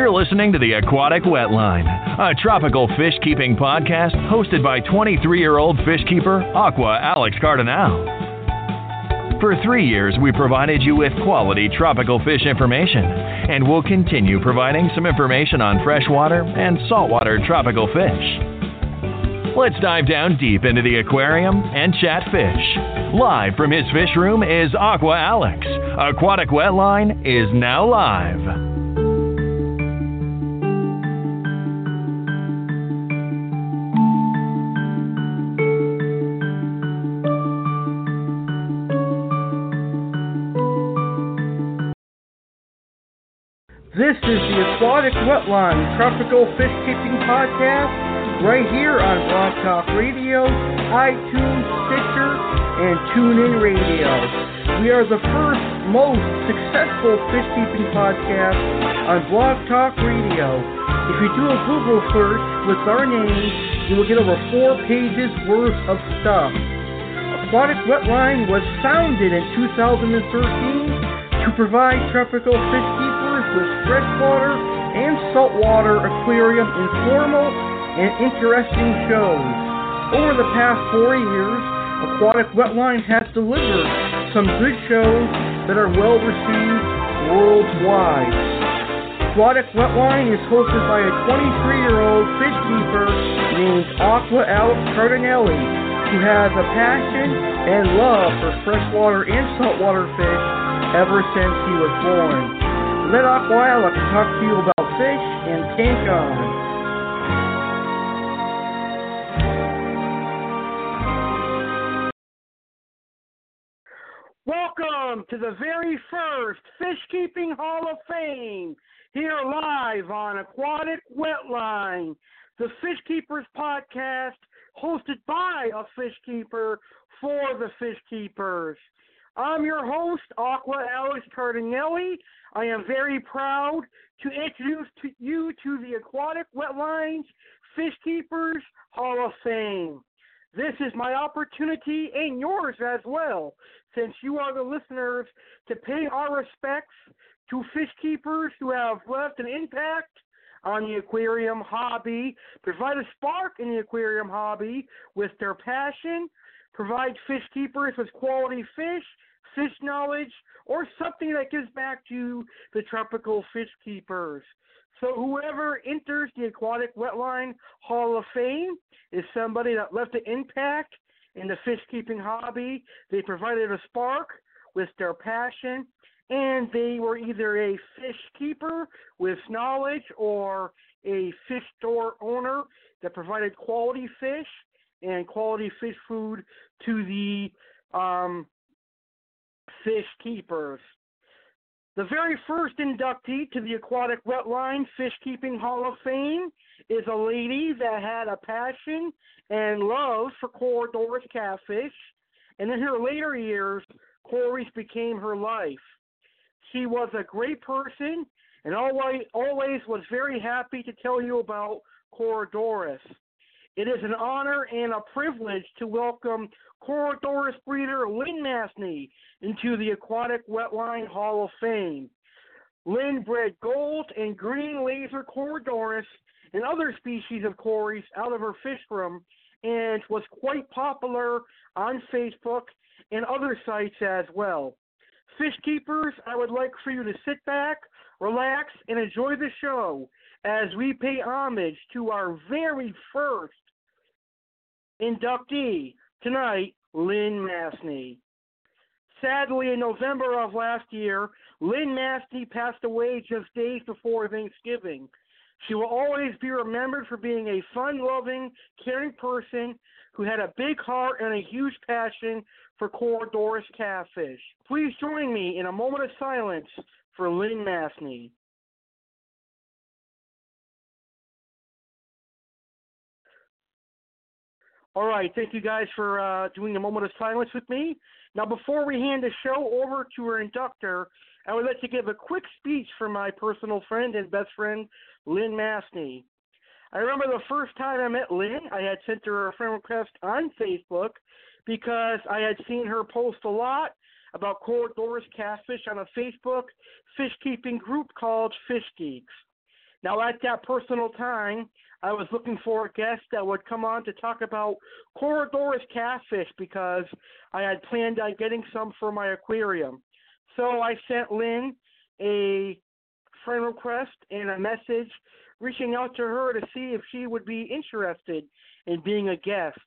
You're listening to the Aquatic Wetline, a tropical fish keeping podcast hosted by 23 year old fish keeper Aqua Alex Cardinale. For three years, we provided you with quality tropical fish information, and we'll continue providing some information on freshwater and saltwater tropical fish. Let's dive down deep into the aquarium and chat fish. Live from his fish room is Aqua Alex. Aquatic Wetline is now live. This is the Aquatic Wetline Tropical Fish Keeping Podcast right here on Blog Talk Radio, iTunes, Stitcher, and TuneIn Radio. We are the first most successful fish keeping podcast on Blog Talk Radio. If you do a Google search with our name, you will get over four pages worth of stuff. Aquatic Wetline was founded in 2013 to provide tropical fish with freshwater and saltwater aquarium informal and interesting shows. Over the past four years, Aquatic Wetline has delivered some good shows that are well received worldwide. Aquatic Wetline is hosted by a 23 year old fish keeper named Aqua Alex Cardinelli, who has a passion and love for freshwater and saltwater fish ever since he was born. Let Aqua Alex talk to you about fish and tank on. Welcome to the very first Fish Keeping Hall of Fame here live on Aquatic Wetline, the Fish Keepers podcast hosted by a fish keeper for the fish keepers. I'm your host, Aqua Alex Cardinale. I am very proud to introduce to you to the Aquatic Wetline's Fish Keepers Hall of Fame. This is my opportunity and yours as well, since you are the listeners, to pay our respects to fish keepers who have left an impact on the aquarium hobby, provide a spark in the aquarium hobby with their passion, provide fish keepers with quality fish, fish knowledge, or something that gives back to the tropical fish keepers. So whoever enters the Aquatic Wetline Hall of Fame is somebody that left an impact in the fish keeping hobby. They provided a spark with their passion, and they were either a fish keeper with knowledge or a fish store owner that provided quality fish and quality fish food to the um, fish keepers. The very first inductee to the Aquatic Wetline Fish Keeping Hall of Fame is a lady that had a passion and love for Corydoras catfish, and in her later years, Corys became her life. She was a great person and always, always was very happy to tell you about Corydoras. It is an honor and a privilege to welcome Corydoras breeder Lynn Mathney into the Aquatic Wetline Hall of Fame. Lynn bred gold and green laser Corydoras and other species of cories out of her fish room and was quite popular on Facebook and other sites as well. Fish keepers, I would like for you to sit back, relax, and enjoy the show as we pay homage to our very first inductee tonight, Lynn Mathney. Sadly, in November of last year, Lynn Mathney passed away just days before Thanksgiving. She will always be remembered for being a fun loving, caring person who had a big heart and a huge passion for Corydoras catfish. Please join me in a moment of silence for Lynn Mathney. All right, thank you guys for uh, doing a moment of silence with me. Now, before we hand the show over to our inductor, I would like to give a quick speech for my personal friend and best friend, Lynn Mathney. I remember the first time I met Lynn, I had sent her a friend request on Facebook because I had seen her post a lot about Corydoras catfish on a Facebook fish keeping group called Fish Geeks. Now, at that personal time, I was looking for a guest that would come on to talk about Corydoras catfish because I had planned on getting some for my aquarium. So I sent Lynn a friend request and a message reaching out to her to see if she would be interested in being a guest.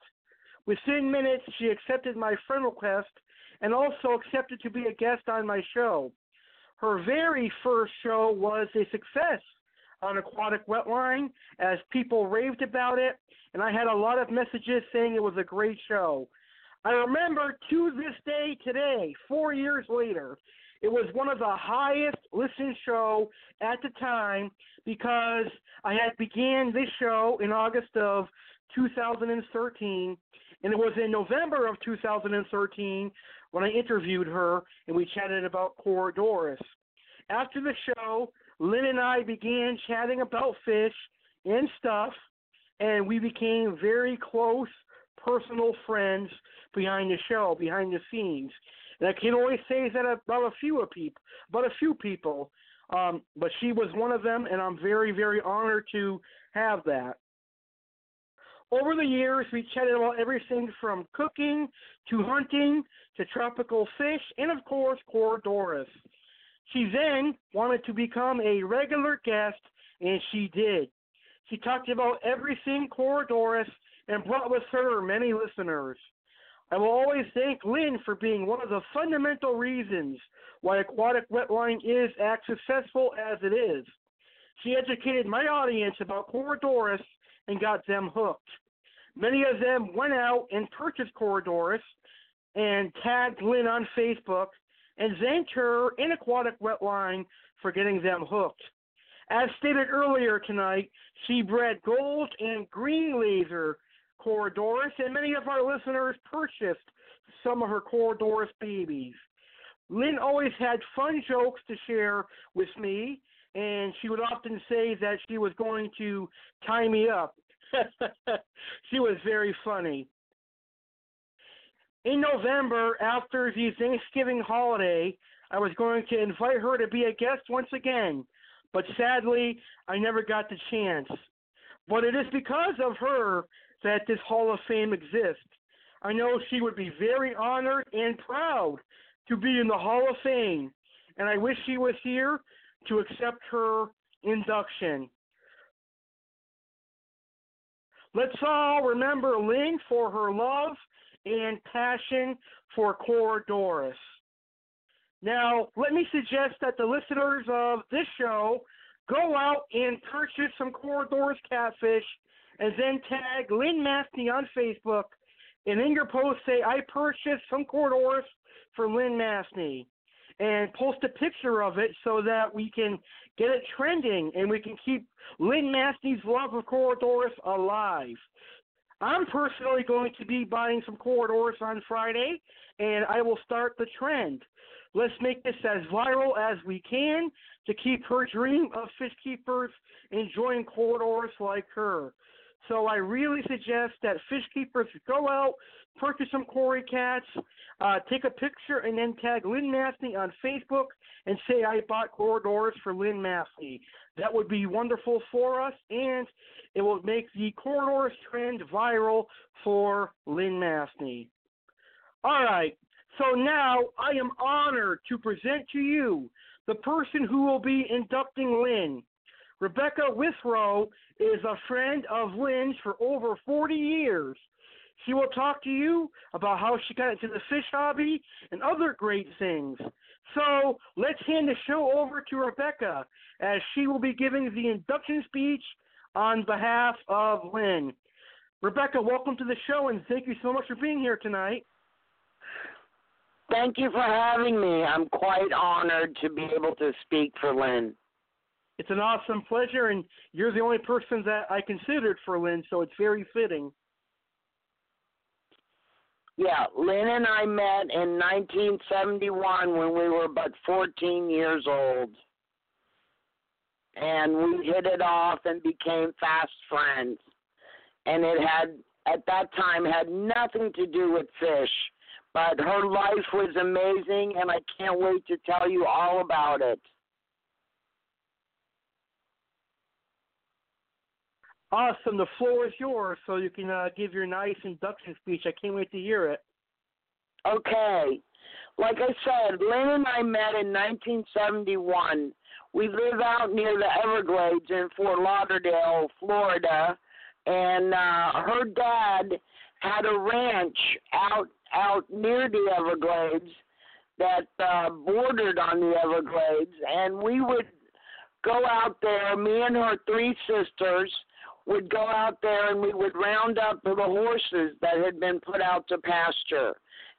Within minutes, she accepted my friend request and also accepted to be a guest on my show. Her very first show was a success on Aquatic Wetline as people raved about it, and I had a lot of messages saying it was a great show. I remember to this day today, four years later, it was one of the highest listened show at the time because I had began this show in August of 2013, and it was in November of 2013 when I interviewed her and we chatted about Corydoras. After the show, Lynn and I began chatting about fish and stuff, and we became very close personal friends behind the show, behind the scenes. And I can only say that about a few people, about a few people. Um, but she was one of them, and I'm very, very honored to have that. Over the years, we chatted about everything from cooking to hunting to tropical fish, and of course, Corydoras. She then wanted to become a regular guest, and she did. She talked about everything Corydoras and brought with her many listeners. I will always thank Lynn for being one of the fundamental reasons why Aquatic Wetline is as successful as it is. She educated my audience about Corydoras and got them hooked. Many of them went out and purchased Corydoras and tagged Lynn on Facebook and her in Aquatic Wetline for getting them hooked. As stated earlier tonight, she bred gold and green laser Corydoras, and many of our listeners purchased some of her Corydoras babies. Lynn always had fun jokes to share with me, and she would often say that she was going to tie me up. she was very funny. In November, after the Thanksgiving holiday, I was going to invite her to be a guest once again, but sadly, I never got the chance. But it is because of her that this Hall of Fame exists. I know she would be very honored and proud to be in the Hall of Fame, and I wish she was here to accept her induction. Let's all remember Lynn for her love and passion for Corydoras. Now, let me suggest that the listeners of this show go out and purchase some Corydoras catfish and then tag Lynn Mathney on Facebook. And in your post, say, I purchased some Corydoras for Lynn Mathney. And post a picture of it so that we can get it trending and we can keep Lynn Mathney's love of Corydoras alive. I'm personally going to be buying some Corydoras on Friday, and I will start the trend. Let's make this as viral as we can to keep her dream of fish keepers enjoying Corydoras like her. So I really suggest that fish keepers go out, purchase some Cory cats, uh, take a picture, and then tag Lynn Mathney on Facebook and say I bought Corydoras for Lynn Mathney. That would be wonderful for us, and it will make the Corydoras trend viral for Lynn Mathney. All right, so now I am honored to present to you the person who will be inducting Lynn. Rebecca Withrow is a friend of Lynn's for over 40 years. She will talk to you about how she got into the fish hobby and other great things. So let's hand the show over to Rebecca as she will be giving the induction speech on behalf of Lynn. Rebecca, welcome to the show and thank you so much for being here tonight. Thank you for having me. I'm quite honored to be able to speak for Lynn it's an awesome pleasure, and you're the only person that I considered for Lynn, so it's very fitting. Yeah, Lynn and I met in 1971 when we were but 14 years old. And we hit it off and became fast friends. And it had, at that time, had nothing to do with fish. But her life was amazing, and I can't wait to tell you all about it. Awesome. The floor is yours, so you can uh, give your nice induction speech. I can't wait to hear it. Okay. Like I said, Lynn and I met in 1971. We live out near the Everglades in Fort Lauderdale, Florida, and uh, her dad had a ranch out out near the Everglades that uh, bordered on the Everglades, and we would go out there. Me and her three sisters would go out there, and we would round up the horses that had been put out to pasture.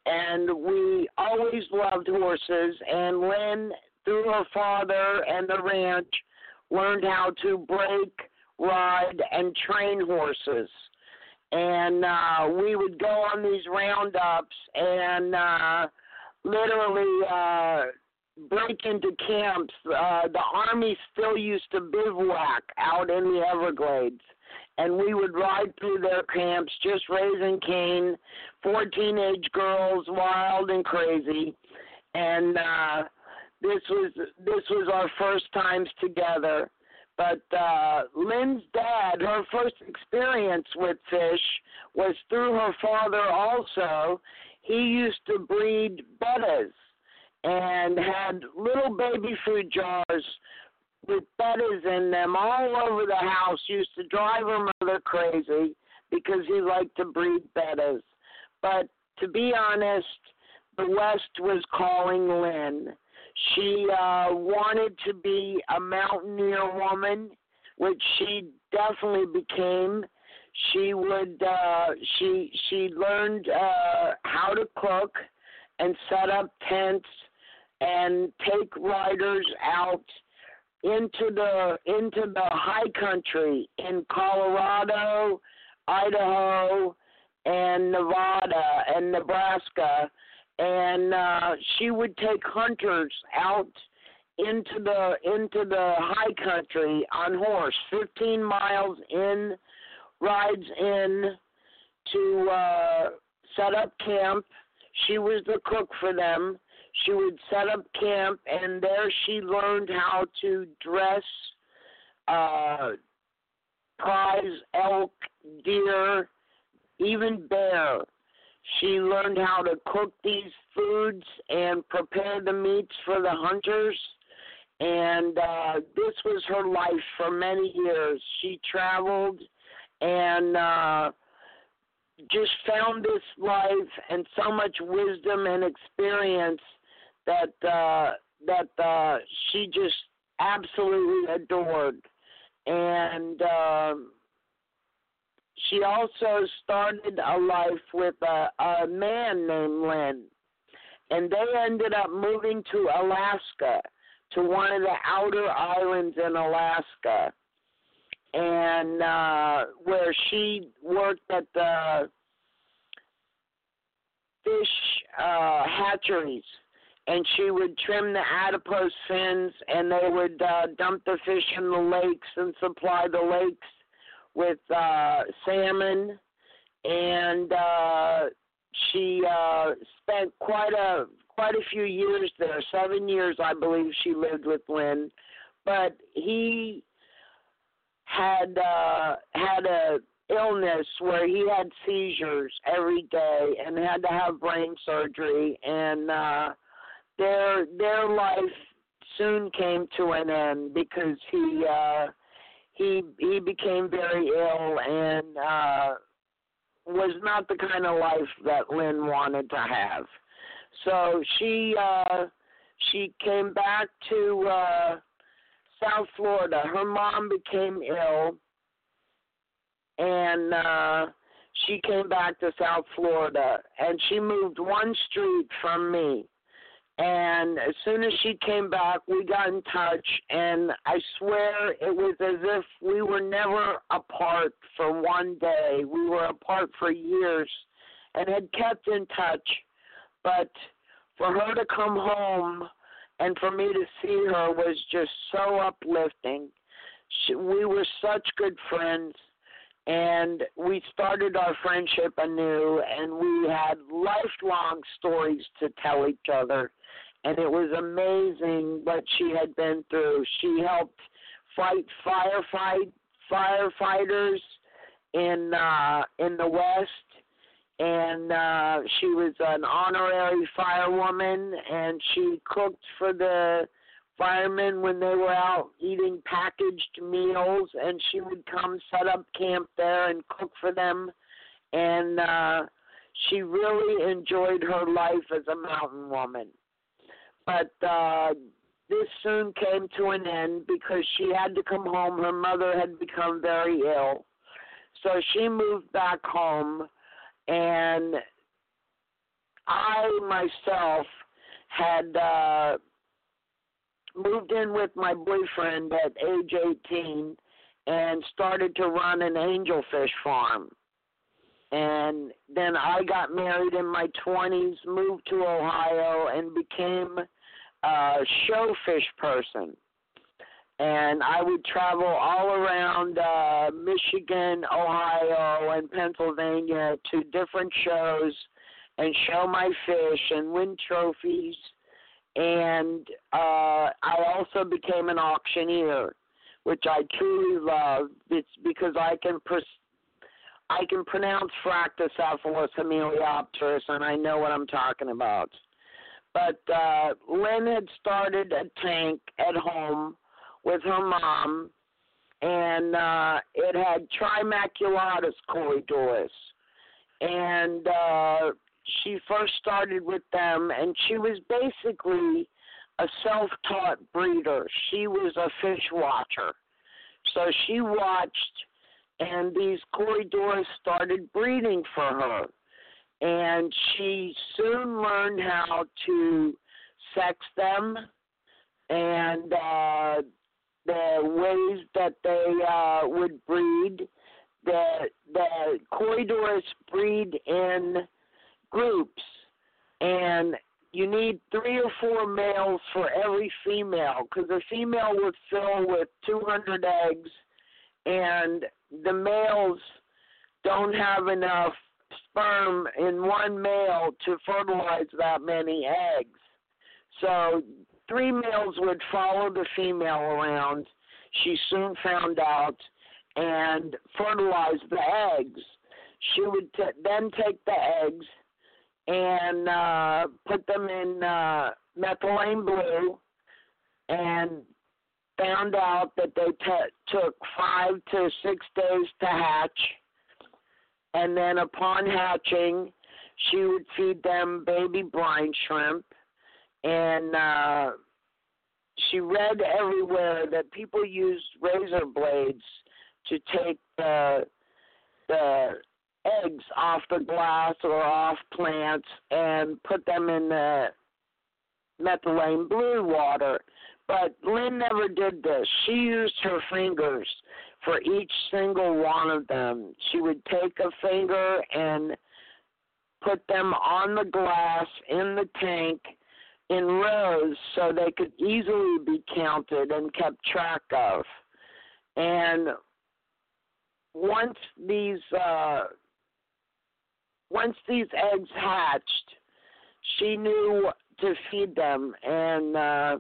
And we always loved horses. And Lynn, through her father and the ranch, learned how to break, ride, and train horses and uh, we would go on these roundups and uh, literally uh, break into camps. Uh, the army still used to bivouac out in the Everglades, and we would ride through their camps, just raising Cain, four teenage girls, wild and crazy, and uh, this was this was our first times together but uh, Lynn's dad, her first experience with fish was through her father also. He used to breed bettas and had little baby food jars with bettas in them all over the house. Used to drive her mother crazy because he liked to breed bettas. But to be honest, the West was calling Lynn she uh, wanted to be a mountaineer woman, which she definitely became. She would uh, she she learned uh, how to cook and set up tents and take riders out into the into the high country in Colorado, Idaho, and Nevada and Nebraska and uh, she would take hunters out into the into the high country on horse, 15 miles in, rides in to uh, set up camp. She was the cook for them. She would set up camp, and there she learned how to dress uh, prize elk, deer, even bear she learned how to cook these foods and prepare the meats for the hunters. And uh, this was her life for many years. She traveled and uh, just found this life and so much wisdom and experience that uh, that uh, she just absolutely adored. And uh, she also started a life with a, a man named Lynn. And they ended up moving to Alaska, to one of the outer islands in Alaska. And uh, where she worked at the fish uh, hatcheries and she would trim the adipose fins and they would uh, dump the fish in the lakes and supply the lakes with uh, salmon, and uh, she uh, spent quite a quite a few years there. Seven years, I believe, she lived with Lynn, but he had uh, had a illness where he had seizures every day and had to have brain surgery and uh their their life soon came to an end because he uh he he became very ill and uh was not the kind of life that Lynn wanted to have. So she uh she came back to uh South Florida. Her mom became ill and uh she came back to South Florida and she moved one street from me. And as soon as she came back, we got in touch, and I swear it was as if we were never apart for one day. We were apart for years and had kept in touch. But for her to come home and for me to see her was just so uplifting. She, we were such good friends and we started our friendship anew and we had lifelong stories to tell each other. And it was amazing what she had been through. She helped fight firefight firefighters in uh, in the West, and uh, she was an honorary firewoman, and she cooked for the firemen when they were out eating packaged meals, and she would come set up camp there and cook for them, and uh, she really enjoyed her life as a mountain woman. But uh, this soon came to an end because she had to come home. Her mother had become very ill. So she moved back home, and I myself had uh, moved in with my boyfriend at age 18 and started to run an angelfish farm. And then I got married in my 20s, moved to Ohio, and became a showfish person. And I would travel all around uh, Michigan, Ohio, and Pennsylvania to different shows and show my fish and win trophies. And uh, I also became an auctioneer, which I truly love. It's because I can pers- I can pronounce Phractocephalus hemioliopterus, and I know what I'm talking about. But uh, Lynn had started a tank at home with her mom, and uh, it had Trimaculatus corydoras. And uh, she first started with them, and she was basically a self taught breeder. She was a fish watcher. So she watched and these corydoras started breeding for her. And she soon learned how to sex them and uh, the ways that they uh, would breed. The the corydoras breed in groups, and you need three or four males for every female because a female would fill with 200 eggs, and the males don't have enough sperm in one male to fertilize that many eggs. So three males would follow the female around. She soon found out and fertilize the eggs. She would t- then take the eggs and uh, put them in uh, methylene blue and found out that they t- took five to six days to hatch. And then upon hatching, she would feed them baby brine shrimp. And uh, she read everywhere that people used razor blades to take the the eggs off the glass or off plants and put them in the methylene blue water. But Lynn never did this. She used her fingers for each single one of them. She would take a finger and put them on the glass in the tank in rows so they could easily be counted and kept track of. And once these uh, once these eggs hatched, she knew to feed them. And uh,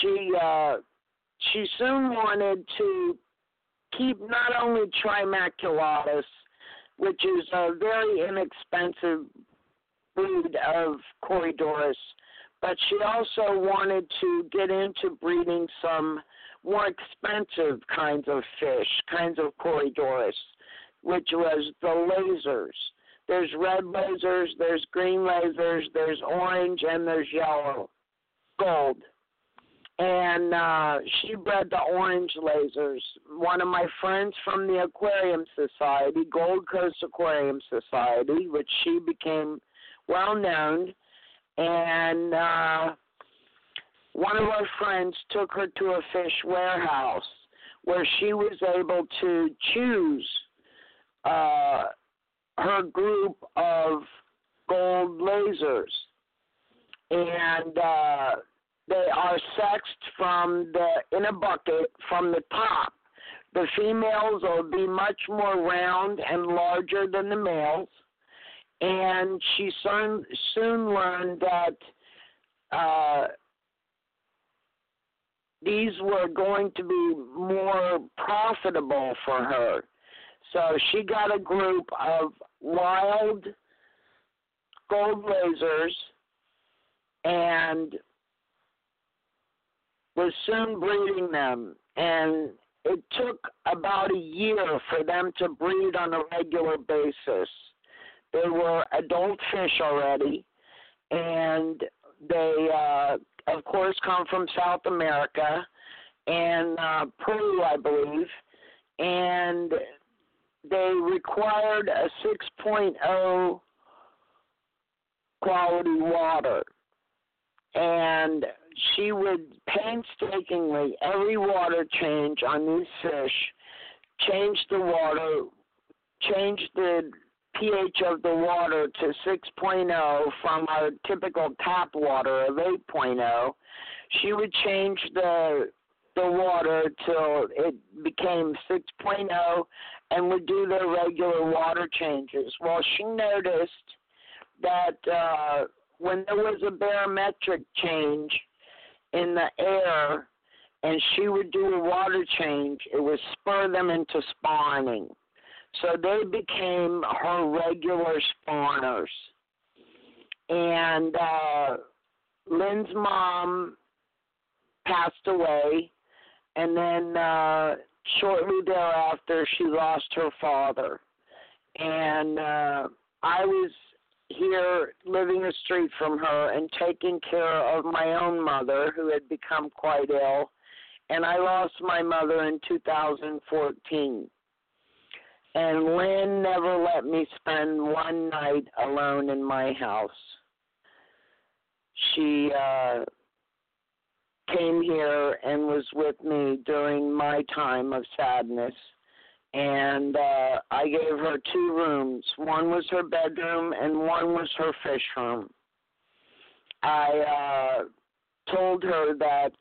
she uh, she soon wanted to keep not only Trimaculatus, which is a very inexpensive breed of Corydoras, but she also wanted to get into breeding some more expensive kinds of fish, kinds of Corydoras, which was the lasers. There's red lasers, there's green lasers, there's orange, and there's yellow, gold and uh, she bred the orange lasers. One of my friends from the Aquarium Society, Gold Coast Aquarium Society, which she became well known, and uh, one of our friends took her to a fish warehouse where she was able to choose uh, her group of gold lasers. And uh, they are sexed from the in a bucket from the top. The females will be much more round and larger than the males, and she soon soon learned that uh, these were going to be more profitable for her. So she got a group of wild gold lasers and was soon breeding them. And it took about a year for them to breed on a regular basis. They were adult fish already, and they, uh, of course, come from South America and uh, Peru, I believe, and they required a 6.0 quality water. And she would painstakingly, every water change on these fish, change the water, change the pH of the water to 6.0 from our typical tap water of 8.0. She would change the the water till it became 6.0 and would do their regular water changes. Well, she noticed that uh, when there was a barometric change in the air and she would do a water change, it would spur them into spawning. So they became her regular spawners. And uh, Lynn's mom passed away, and then uh, shortly thereafter, she lost her father. And uh, I was here living a street from her and taking care of my own mother who had become quite ill. And I lost my mother in 2014. And Lynn never let me spend one night alone in my house. She uh, came here and was with me during my time of sadness and uh, I gave her two rooms. One was her bedroom, and one was her fish room. I uh, told her that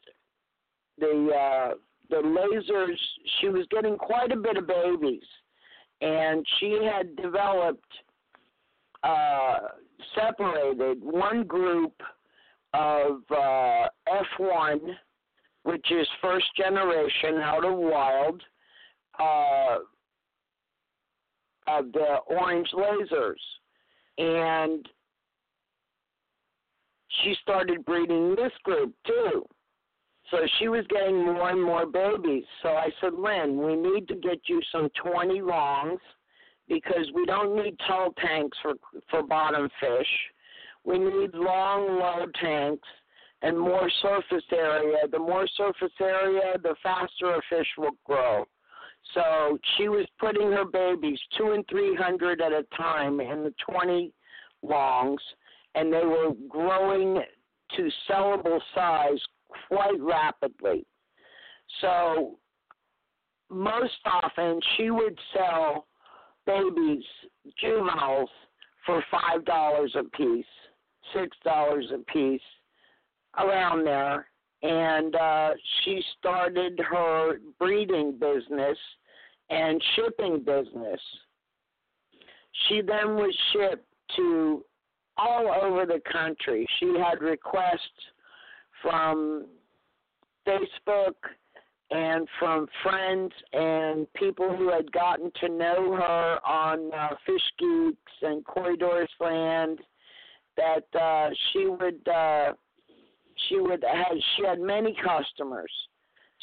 the uh, the lasers. She was getting quite a bit of babies, and she had developed uh, separated one group of uh, F1, which is first generation out of wild uh, of the orange lasers, and she started breeding this group too. So she was getting more and more babies. So I said, Lynn, we need to get you some 20 longs because we don't need tall tanks for for bottom fish. We need long, low tanks and more surface area. The more surface area, the faster a fish will grow. So she was putting her babies two and three hundred at a time in the twenty longs, and they were growing to sellable size quite rapidly. So most often she would sell babies, juveniles, for five dollars a piece, six dollars a piece, around there and uh, she started her breeding business and shipping business. She then was shipped to all over the country. She had requests from Facebook and from friends and people who had gotten to know her on uh, Fish Geeks and Corridors Land that uh, she would. Uh, she would have she had many customers.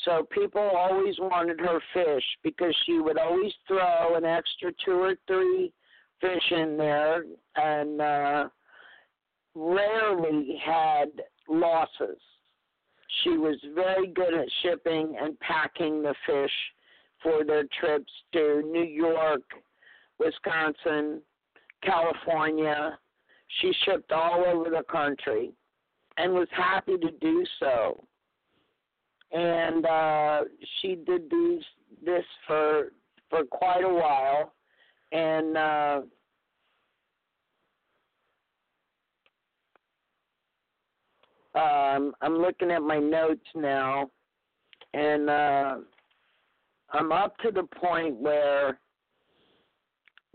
So people always wanted her fish because she would always throw an extra two or three fish in there and uh rarely had losses. She was very good at shipping and packing the fish for their trips to New York, Wisconsin, California. She shipped all over the country and was happy to do so. And uh, she did these this for for quite a while, and uh, um, I'm looking at my notes now, and uh, I'm up to the point where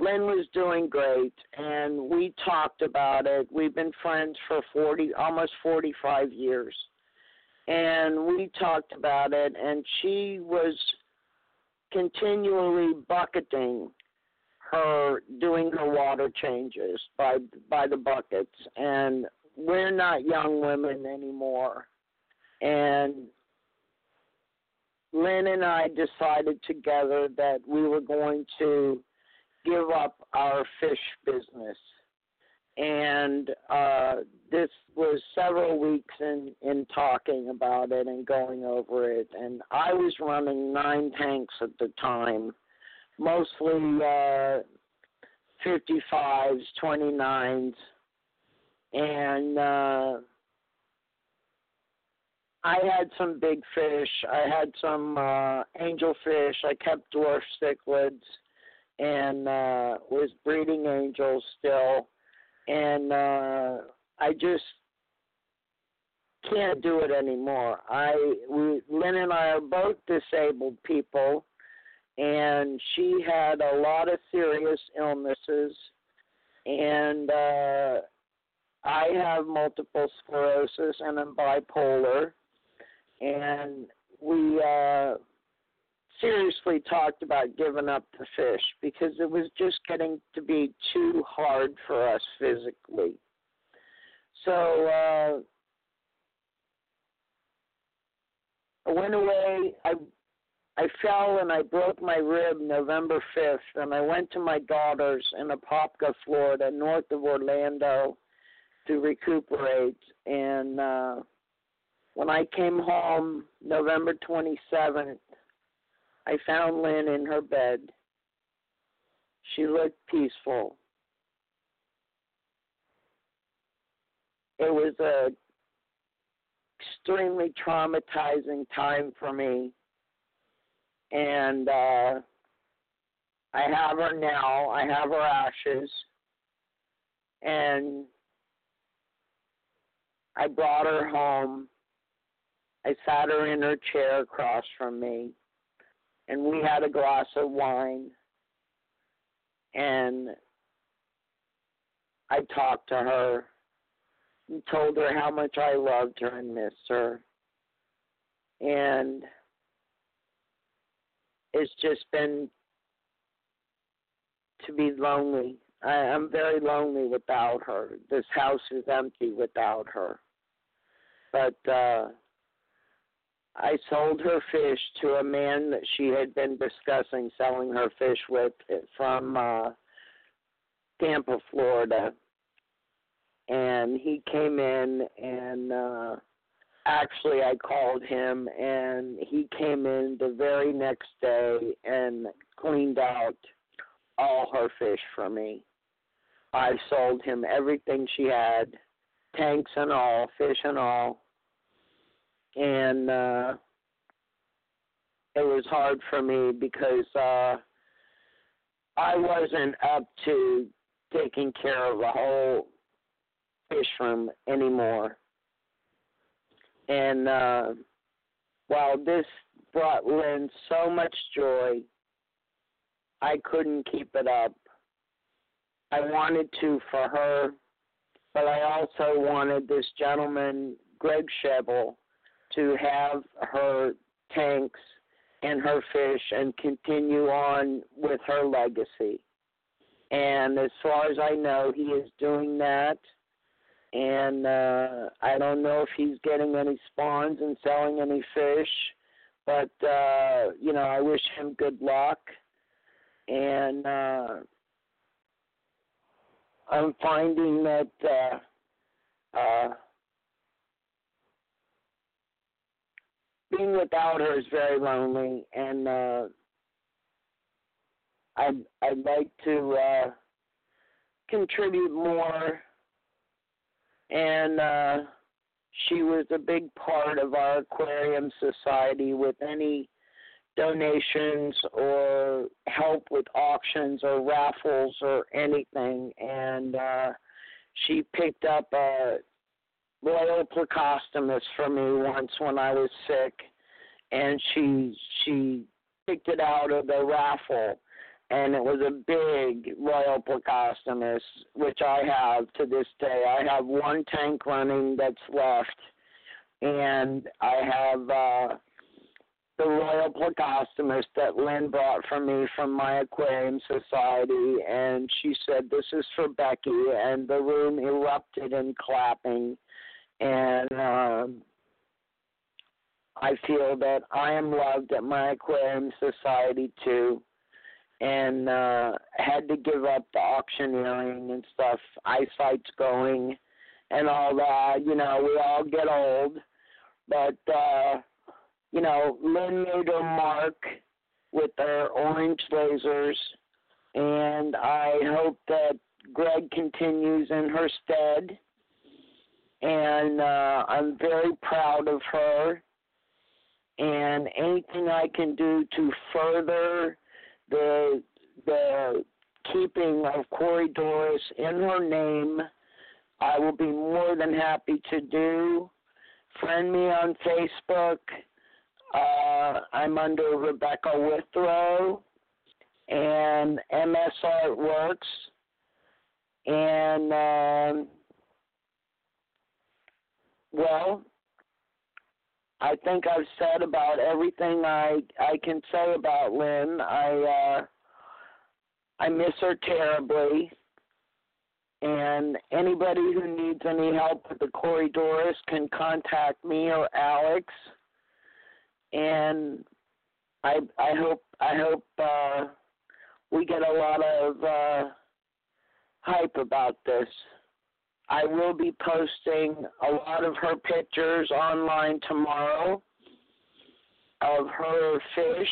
Lynn was doing great, and we talked about it. We've been friends for 40, almost 45 years. and we talked about it, and she was continually bucketing her doing her water changes by by the buckets and we're not young women anymore and Lynn and I decided together that we were going to give up our fish business and uh, this was several weeks in in talking about it and going over it and I was running nine tanks at the time mostly uh 55s 29s and uh I had some big fish. I had some uh angelfish. I kept dwarf cichlids and uh was breeding angels still. And uh I just can't do it anymore. I we Lynn and I are both disabled people and she had a lot of serious illnesses. And uh I have multiple sclerosis and I'm bipolar. And we uh seriously talked about giving up the fish because it was just getting to be too hard for us physically. So uh I went away. I I fell and I broke my rib November 5th, and I went to my daughter's in Apopka, Florida, north of Orlando, to recuperate. And uh, when I came home November 27th, I found Lynn in her bed. She looked peaceful. It was a extremely traumatizing time for me. And uh I have her now. I have her ashes. And I brought her home. I sat her in her chair across from me. And we had a glass of wine. And I talked to her and told her how much I loved her and missed her. And it's just been to be lonely. I, I'm very lonely without her. This house is empty without her. But uh I sold her fish to a man that she had been discussing selling her fish with from uh Tampa, Florida and he came in and uh actually I called him and he came in the very next day and cleaned out all her fish for me. I sold him everything she had, tanks and all, fish and all. And uh it was hard for me because uh I wasn't up to taking care of the whole fish room anymore. And uh, while this brought Lynn so much joy, I couldn't keep it up. I wanted to for her, but I also wanted this gentleman, Greg Shebel, to have her tanks and her fish and continue on with her legacy. And as far as I know, he is doing that and uh I don't know if he's getting any spawns and selling any fish, but uh you know, I wish him good luck. And uh I'm finding that uh uh being without her is very lonely and uh I'd I'd like to uh contribute more. And uh, she was a big part of our aquarium society with any donations or help with auctions or raffles or anything. And uh she picked up a royal plecostomus for me once when I was sick and she she picked it out of the raffle and it was a big Royal Plecostomus, which I have to this day. I have one tank running that's left, and I have uh, the Royal Plecostomus that Lynn brought for me from my aquarium society, and she said, "This is for Becky," and the room erupted in clapping, and um, I feel that I am loved at my aquarium society too. And uh had to give up the auctioneering and stuff. Eyesight's going and all that. You know, we all get old. But uh you know, Lynn made her mark with her orange lasers and I hope that Greg continues in her stead. And uh I'm very proud of her and anything I can do to further the the keeping of Corydoras in her name, I will be more than happy to do. Friend me on Facebook. Uh, I'm under Rebecca Withrow and MS Artworks. And, um, well, I think I've said about everything I I can say about Lynn. I uh I miss her terribly. And anybody who needs any help with the Corydoras can contact me or Alex. And I I hope I hope uh we get a lot of uh hype about this. I will be posting a lot of her pictures online tomorrow of her fish.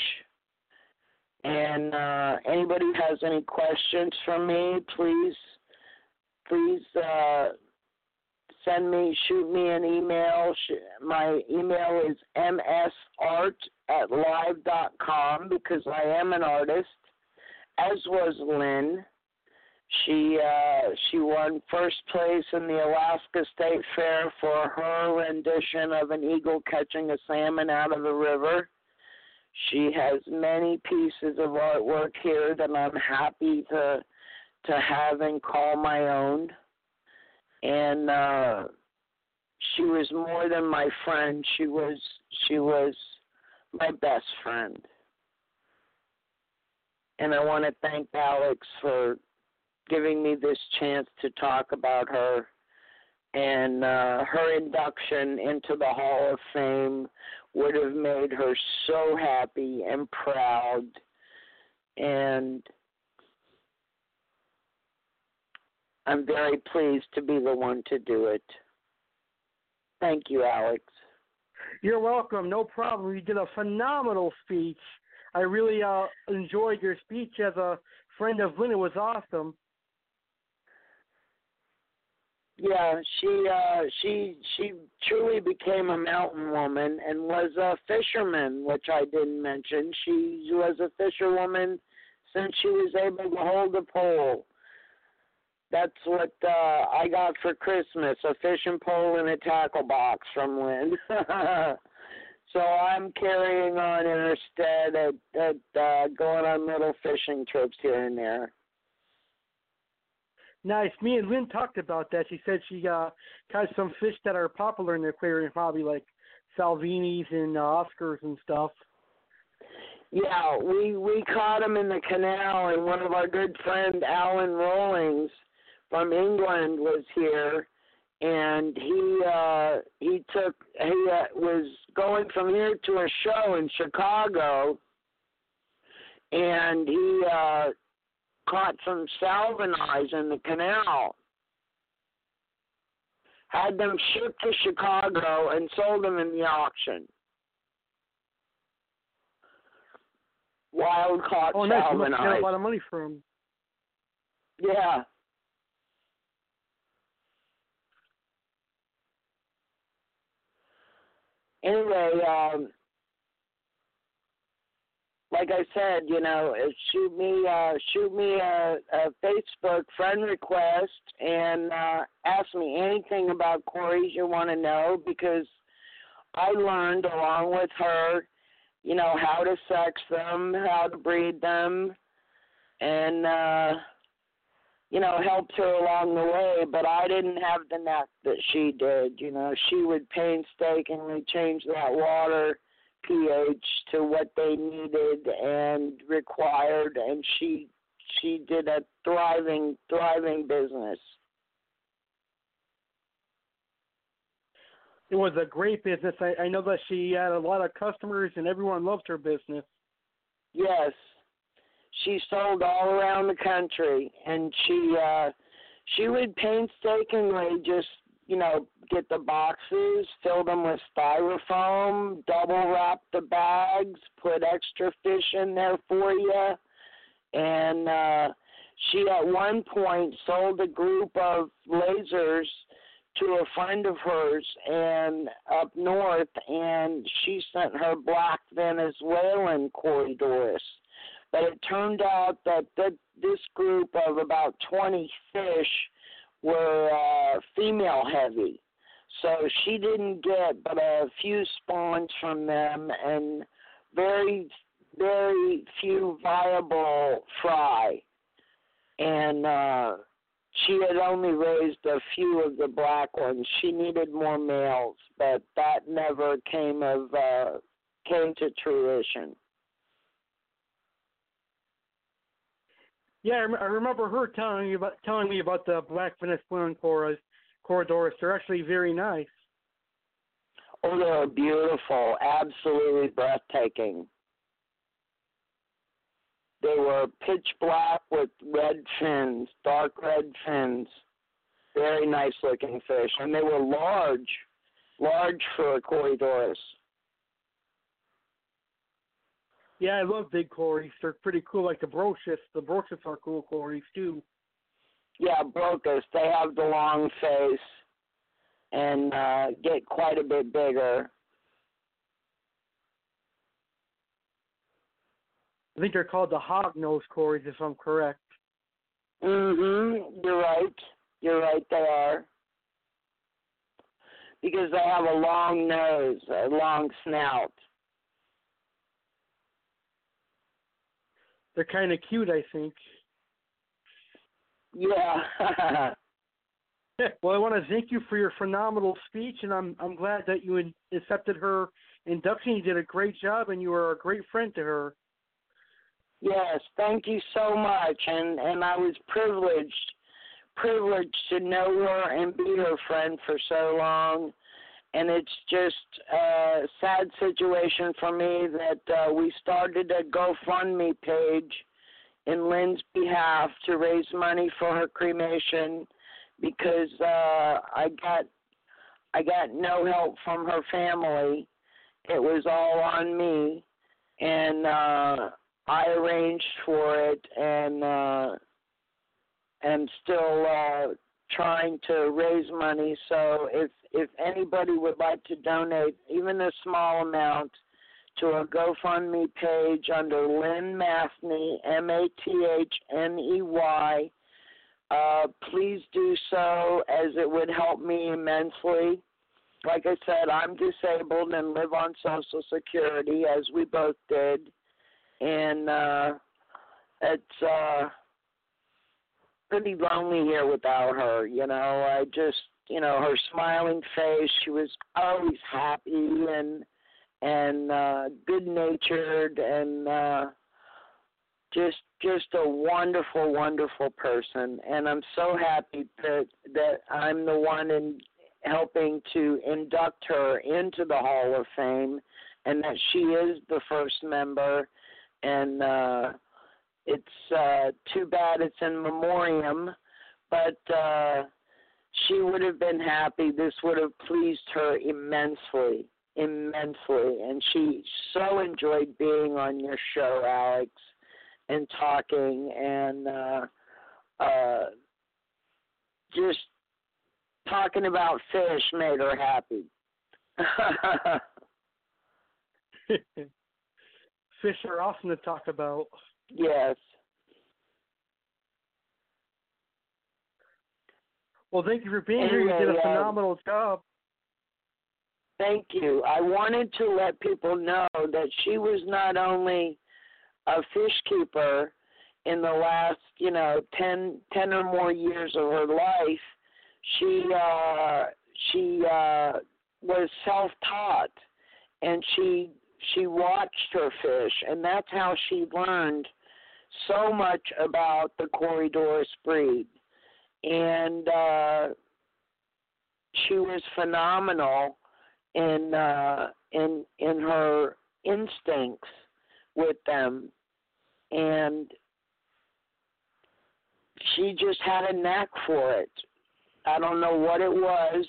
And uh, anybody has any questions for me, please, please uh, send me, shoot me an email. My email is msart at live dot com because I am an artist, as was Lynn. She uh, she won first place in the Alaska State Fair for her rendition of an eagle catching a salmon out of the river. She has many pieces of artwork here that I'm happy to to have and call my own. And uh, she was more than my friend. She was she was my best friend. And I want to thank Alex for giving me this chance to talk about her and uh, her induction into the Hall of Fame would have made her so happy and proud and I'm very pleased to be the one to do it. Thank you, Alex. You're welcome. No problem. You did a phenomenal speech. I really uh, enjoyed your speech as a friend of Lynn. It was awesome. Yeah, she uh she she truly became a mountain woman and was a fisherman, which I didn't mention. She was a fisherwoman since she was able to hold a pole. That's what uh I got for Christmas, a fishing pole and a tackle box from Lynn. so I'm carrying on in her stead at, at uh going on little fishing trips here and there. Nice. Me and Lynn talked about that. She said she uh caught some fish that are popular in the aquarium probably like Salvinis and uh, Oscars and stuff. Yeah, we we caught them in the canal, and one of our good friend Alan Rollings from England was here, and he uh he took he uh, was going from here to a show in Chicago, and he uh caught some eyes in the canal. Had them shipped to Chicago and sold them in the auction. Wild caught oh, nice. Salvinis. Got a lot of money for them. Yeah. Anyway, um, like I said, you know, uh, shoot me uh, shoot me a, a Facebook friend request and uh, ask me anything about Corys you want to know because I learned along with her, you know, how to sex them, how to breed them, and uh, you know, helped her along the way, but I didn't have the net that she did. You know, she would painstakingly change that water pH to what they needed and required, and she she did a thriving thriving business. It was a great business. I, I know that she had a lot of customers, and everyone loved her business. Yes, she sold all around the country, and she uh, she would painstakingly just you know get the boxes, fill them with styrofoam, double wrap the bags, put extra fish in there for you, and uh, she at one point sold a group of lasers to a friend of hers and up north and she sent her black Venezuelan Corydoras but it turned out that the, this group of about 20 fish were uh, female heavy. So she didn't get but a few spawns from them and very, very few viable fry. And uh, she had only raised a few of the black ones. She needed more males, but that never came of uh, came to fruition. Yeah, I, remember her telling me about telling me about the black Venezuelan coras, Corydoras. They're actually very nice. Oh, they're beautiful, absolutely breathtaking. They were pitch black with red fins, dark red fins. Very nice looking fish, and they were large, large for a Corydoras. Yeah, I love big cories. They're pretty cool, like the Brochis. The Brochis are cool cories too. Yeah, Brochis. They have the long face and uh, get quite a bit bigger. I think they're called the hog nose cories, if I'm correct. Mhm. You're right. You're right. They are because they have a long nose, a long snout. They're kind of cute, I think. Yeah. well, I want to thank you for your phenomenal speech, and I'm I'm glad that you in, accepted her induction. You did a great job, and you were a great friend to her. Yes, thank you so much, and and I was privileged privileged to know her and be her friend for so long. And it's just a sad situation for me that uh, we started a GoFundMe page in Lynn's behalf to raise money for her cremation because uh, I got I got no help from her family. It was all on me, and uh, I arranged for it, and uh, am still uh, trying to raise money. So if if anybody would like to donate even a small amount to a GoFundMe page under Lynn Mathney, M A T H N E Y, uh, please do so as it would help me immensely. Like I said, I'm disabled and live on Social Security, as we both did, and uh, it's uh, pretty lonely here without her. You know, I just, you know, her smiling face. She was always happy and and uh, good natured and uh, just just a wonderful, wonderful person. And I'm so happy that that I'm the one in helping to induct her into the Hall of Fame, and that she is the first member. And uh, it's uh, too bad it's in memoriam, but uh, she would have been happy. This would have pleased her immensely, immensely, and she so enjoyed being on your show, Alex, and talking and uh, uh, just talking about fish made her happy. Fish are awesome to talk about. Yes. Well, thank you for being here. You did a uh, phenomenal job. Thank you. I wanted to let people know that she was not only a fish keeper in the last, you know, ten ten or more years of her life, she uh she uh was self-taught and she she watched her fish and that's how she learned so much about the Corydoras breed. And uh she was phenomenal in uh in in her instincts with them and she just had a knack for it. I don't know what it was,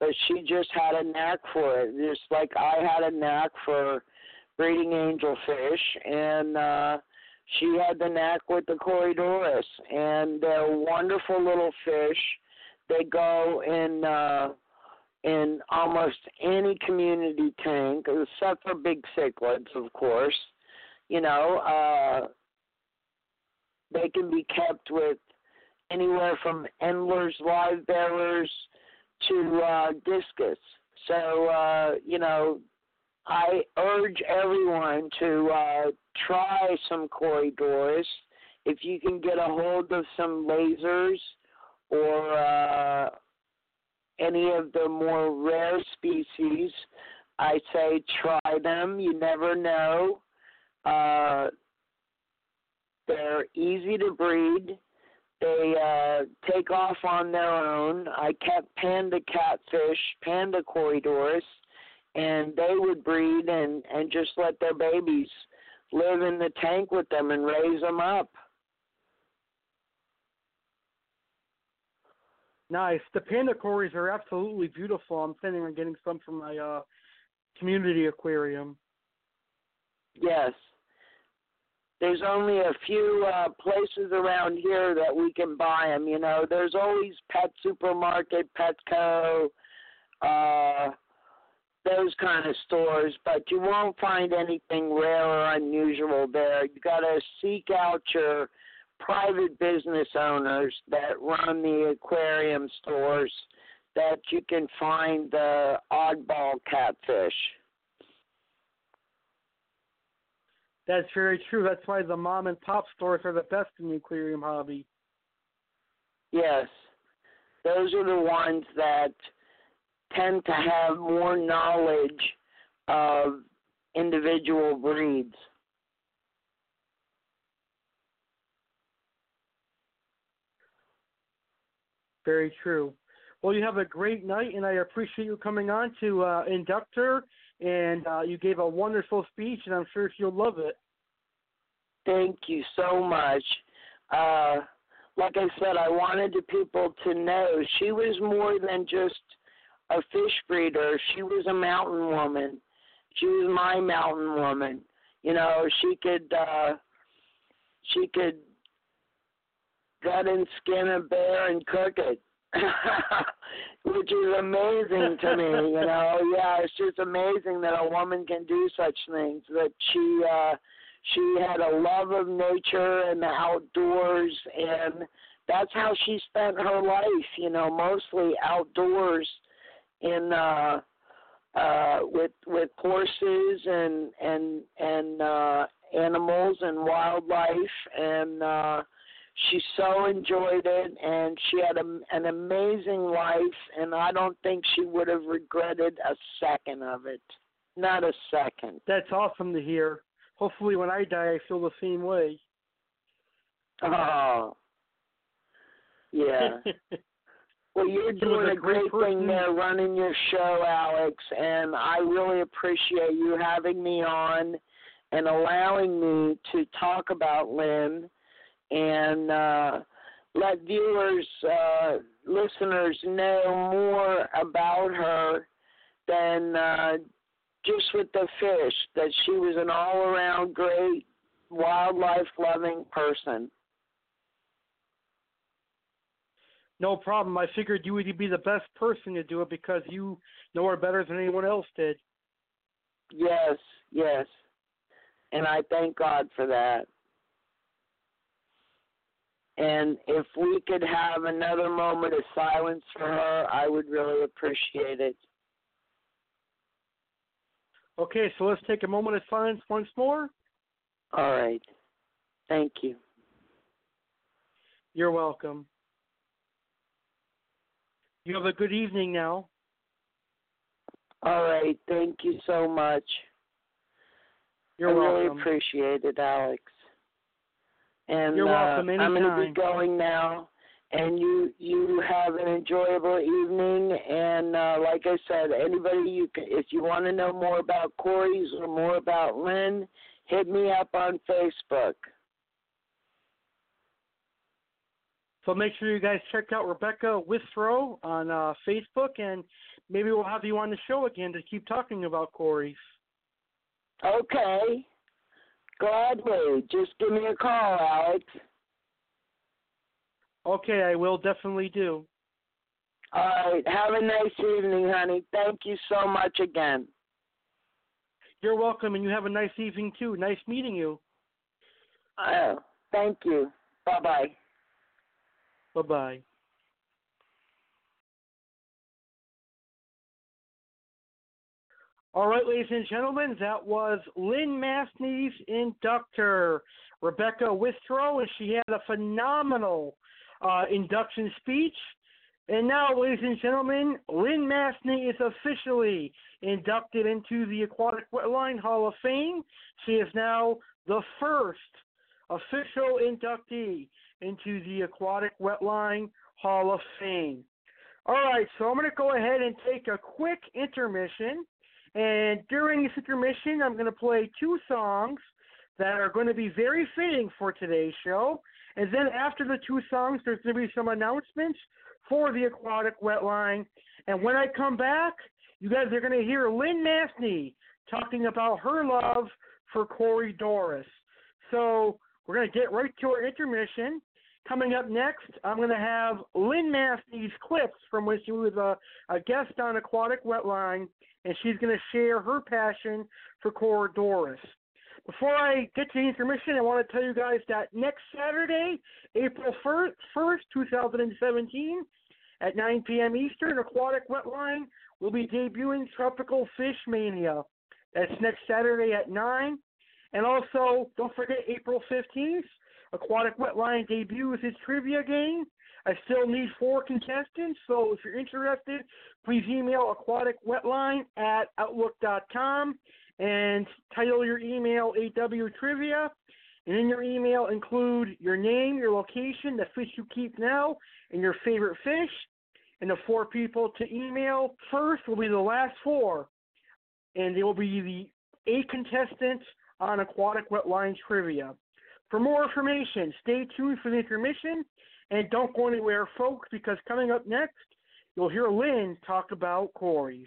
but she just had a knack for it. Just like I had a knack for breeding angelfish, and uh, she had the knack with the Corydoras, and they're wonderful little fish. They go in uh, in almost any community tank, except for big cichlids, of course. You know, uh, they can be kept with anywhere from Endler's live bearers to uh, discus. So, uh, you know, I urge everyone to uh, try some Corydoras. If you can get a hold of some lasers or uh, any of the more rare species, I say try them. You never know. Uh, they're easy to breed. They uh, take off on their own. I kept panda catfish, panda Corydoras, and they would breed and and just let their babies live in the tank with them and raise them up. Nice. The panda cories are absolutely beautiful. I'm planning on getting some from my uh, community aquarium. Yes. There's only a few uh, places around here that we can buy them. You know, there's always Pet Supermarket, Petco, uh, those kind of stores, but you won't find anything rare or unusual there. You got to seek out your private business owners that run the aquarium stores that you can find the oddball catfish. That's very true. That's why the mom and pop stores are the best in the aquarium hobby. Yes. Those are the ones that tend to have more knowledge of individual breeds. Very true. Well, you have a great night, and I appreciate you coming on to uh, induct her. And uh, you gave a wonderful speech, and I'm sure she'll love it. Thank you so much. Uh, like I said, I wanted the people to know she was more than just a fish breeder. She was a mountain woman. She was my mountain woman. You know, she could uh she could gut and skin a bear and cook it. Which is amazing to me, you know. Yeah, it's just amazing that a woman can do such things. That she uh she had a love of nature and the outdoors and that's how she spent her life, you know, mostly outdoors in uh uh with with horses and and and uh animals and wildlife and uh she so enjoyed it and she had a, an amazing life and I don't think she would have regretted a second of it. Not a second. That's awesome to hear. Hopefully when I die I feel the same way. Oh. Yeah. Well, you're doing a great, great thing there running your show, Alex, and I really appreciate you having me on and allowing me to talk about Lynn and uh, let viewers, uh, listeners know more about her than uh, just with the fish, that she was an all around great wildlife loving person. No problem. I figured you would be the best person to do it because you know her better than anyone else did. Yes, yes. And I thank God for that. And if we could have another moment of silence for her, I would really appreciate it. Okay, so let's take a moment of silence once more. All right. Thank you. You're welcome. You have a good evening now. All right. Thank you so much. You're I welcome. really appreciate it, Alex. And You're uh, welcome. I'm going to be going now. And you you have an enjoyable evening. And uh, like I said, anybody you can, if you want to know more about Corey's or more about Lynn, hit me up on Facebook. So make sure you guys check out Rebecca Withrow on uh, Facebook, and maybe we'll have you on the show again to keep talking about Corey's. Okay. Gladly. Just give me a call, Alex. Okay, I will definitely do. All right. Have a nice evening, honey. Thank you so much again. You're welcome, and you have a nice evening too. Nice meeting you. Oh, thank you. Bye bye. Bye bye. All right, ladies and gentlemen, that was Lynn Mathney's inductor, Rebecca Withrow, and she had a phenomenal uh, induction speech. And now, ladies and gentlemen, Lynn Mathney is officially inducted into the Aquatic Wetline Hall of Fame. She is now the first official inductee into the Aquatic Wetline Hall of Fame. All right, so I'm going to go ahead and take a quick intermission. And during this intermission, I'm going to play two songs that are going to be very fitting for today's show. And then after the two songs, there's going to be some announcements for the Aquatic Wetline. And when I come back, you guys are going to hear Lynn Mathney talking about her love for Corydoras. So we're going to get right to our intermission. Coming up next, I'm going to have Lynn Mathney's clips from when she was a, a guest on Aquatic Wetline, and she's going to share her passion for Corydoras. Before I get to the intermission, I want to tell you guys that next Saturday, April 1st, 1st 2017, at 9 p.m. Eastern, Aquatic Wetline will be debuting Tropical Fish Mania. That's next Saturday at 9. And also, don't forget April 15th, Aquatic Wetline debuts its trivia game. I still need four contestants, so if you're interested, please email aquaticwetline at outlook.com and title your email AW Trivia. And in your email, include your name, your location, the fish you keep now, and your favorite fish. And the four people to email first will be the last four, and they will be the eight contestants on Aquatic Wetline Trivia. For more information, stay tuned for the intermission and don't go anywhere, folks, because coming up next, you'll hear Lynn talk about Corey's.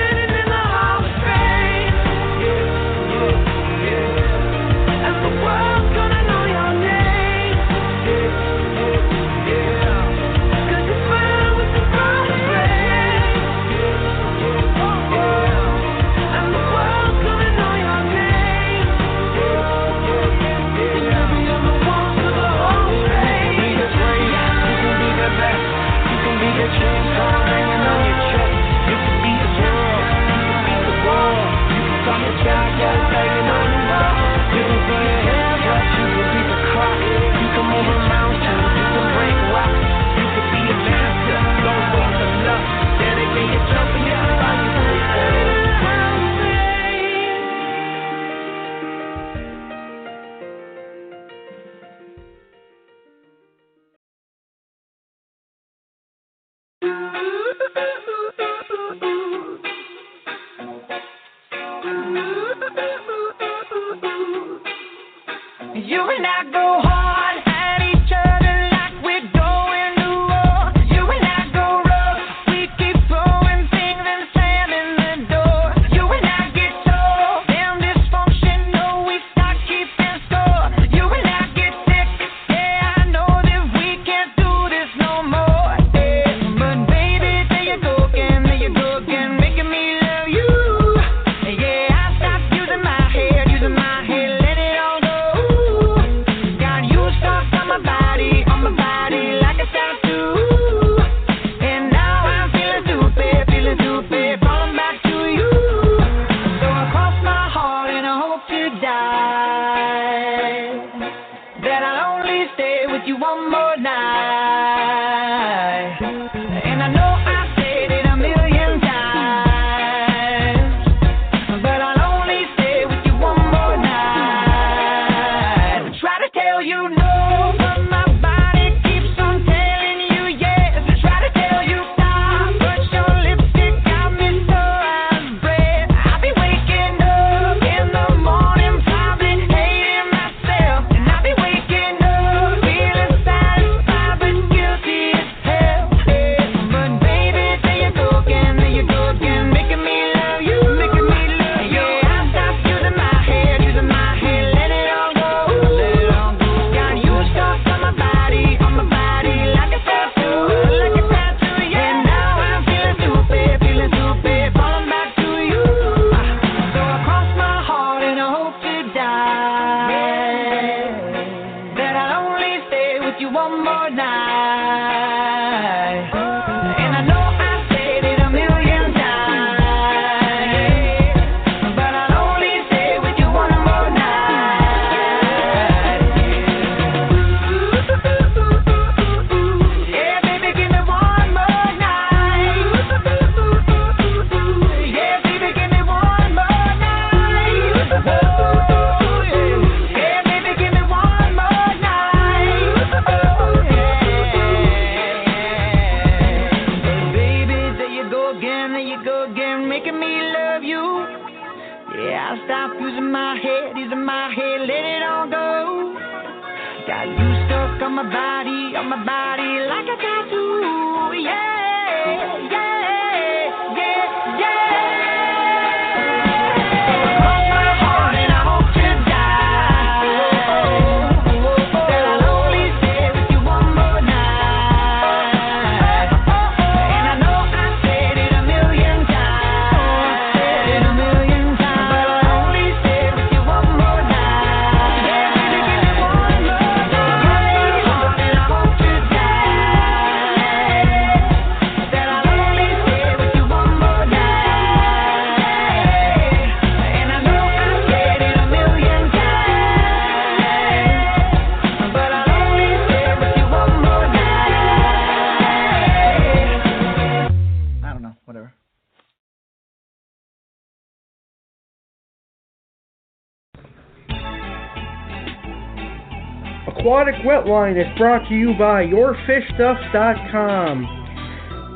Hotline is brought to you by YourFishStuff.com.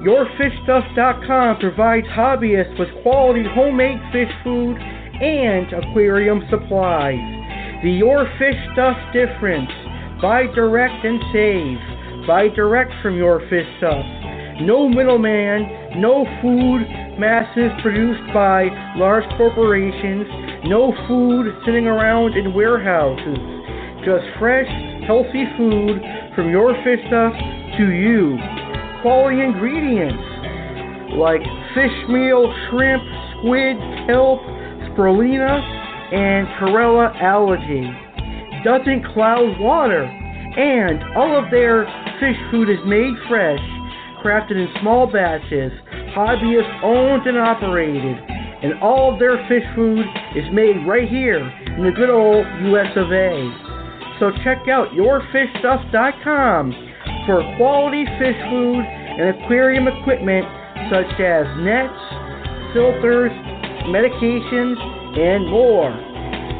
YourFishStuff.com provides hobbyists with quality homemade fish food and aquarium supplies. The Your Fish Stuff difference. Buy direct and save. Buy direct from Your Fish Stuff. No middleman, no food masses produced by large corporations, no food sitting around in warehouses. Just fresh, healthy food from Your Fish Stuff to you. Quality ingredients like fish meal, shrimp, squid, kelp, spirulina, and chlorella algae. Doesn't cloud water, and all of their fish food is made fresh, crafted in small batches, hobbyist owned and operated, and all of their fish food is made right here in the good old US of A. So check out yourfishstuff.com for quality fish food and aquarium equipment such as nets, filters, medications, and more.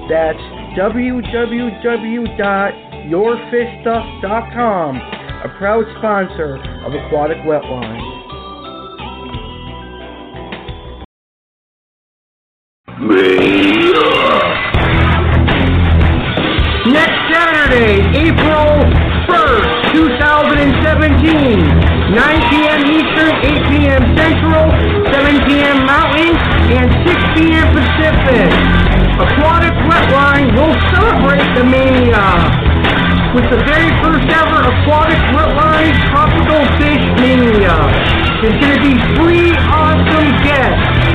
That's www.yourfishstuff.com, a proud sponsor of Aquatic Wetline. Next Saturday, April 1st, 2017, 9 p.m. Eastern, 8 p.m. Central, 7 p.m. Mountain, and 6 p.m. Pacific. Aquatic Wetline will celebrate the mania with the very first ever Aquatic Wetline Tropical Fish Mania. There's going to be three awesome guests.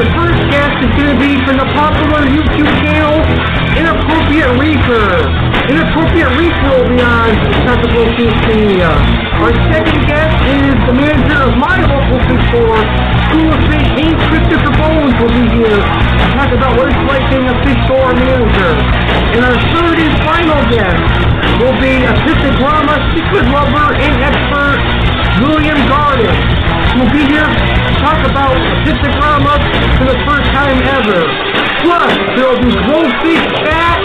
The first guest is going to be from the popular YouTube channel Inappropriate Reefer. Inappropriate Reefer will be on Fish Mania. Our second guest is the manager of my local fish store, School of Fish Inc. Christopher Bones will be here to talk about what it's like being a fish store manager. And our third and final guest will be assistant drama secret lover and expert William Garden. Will be here to talk about assistant drama for the first time ever. Plus, there will be Goldfish Chat.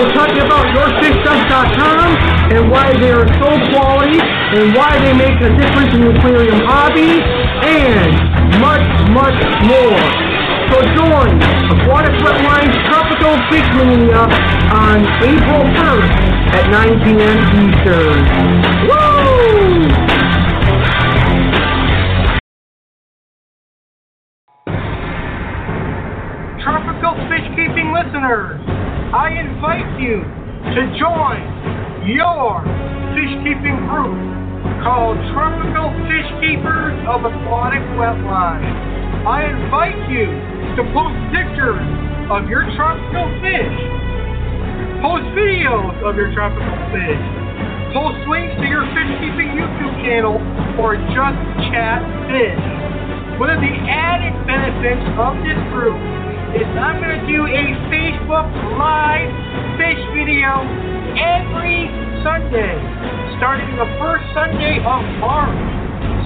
We're talking about yourfishstuff.com and why they are so quality and why they make a difference in the aquarium hobby and much, much more. So join Aquatic Wetline's Tropical Fish Mania on April 1st at 9 p.m. Eastern. Woo! I invite you to join your fish keeping group called Tropical Fish Keepers of Aquatic Wetline. I invite you to post pictures of your tropical fish, post videos of your tropical fish, post links to your fish keeping YouTube channel, or just chat fish. One of the added benefits of this group is I'm going to do a Facebook Live fish video every Sunday, starting the first Sunday of March.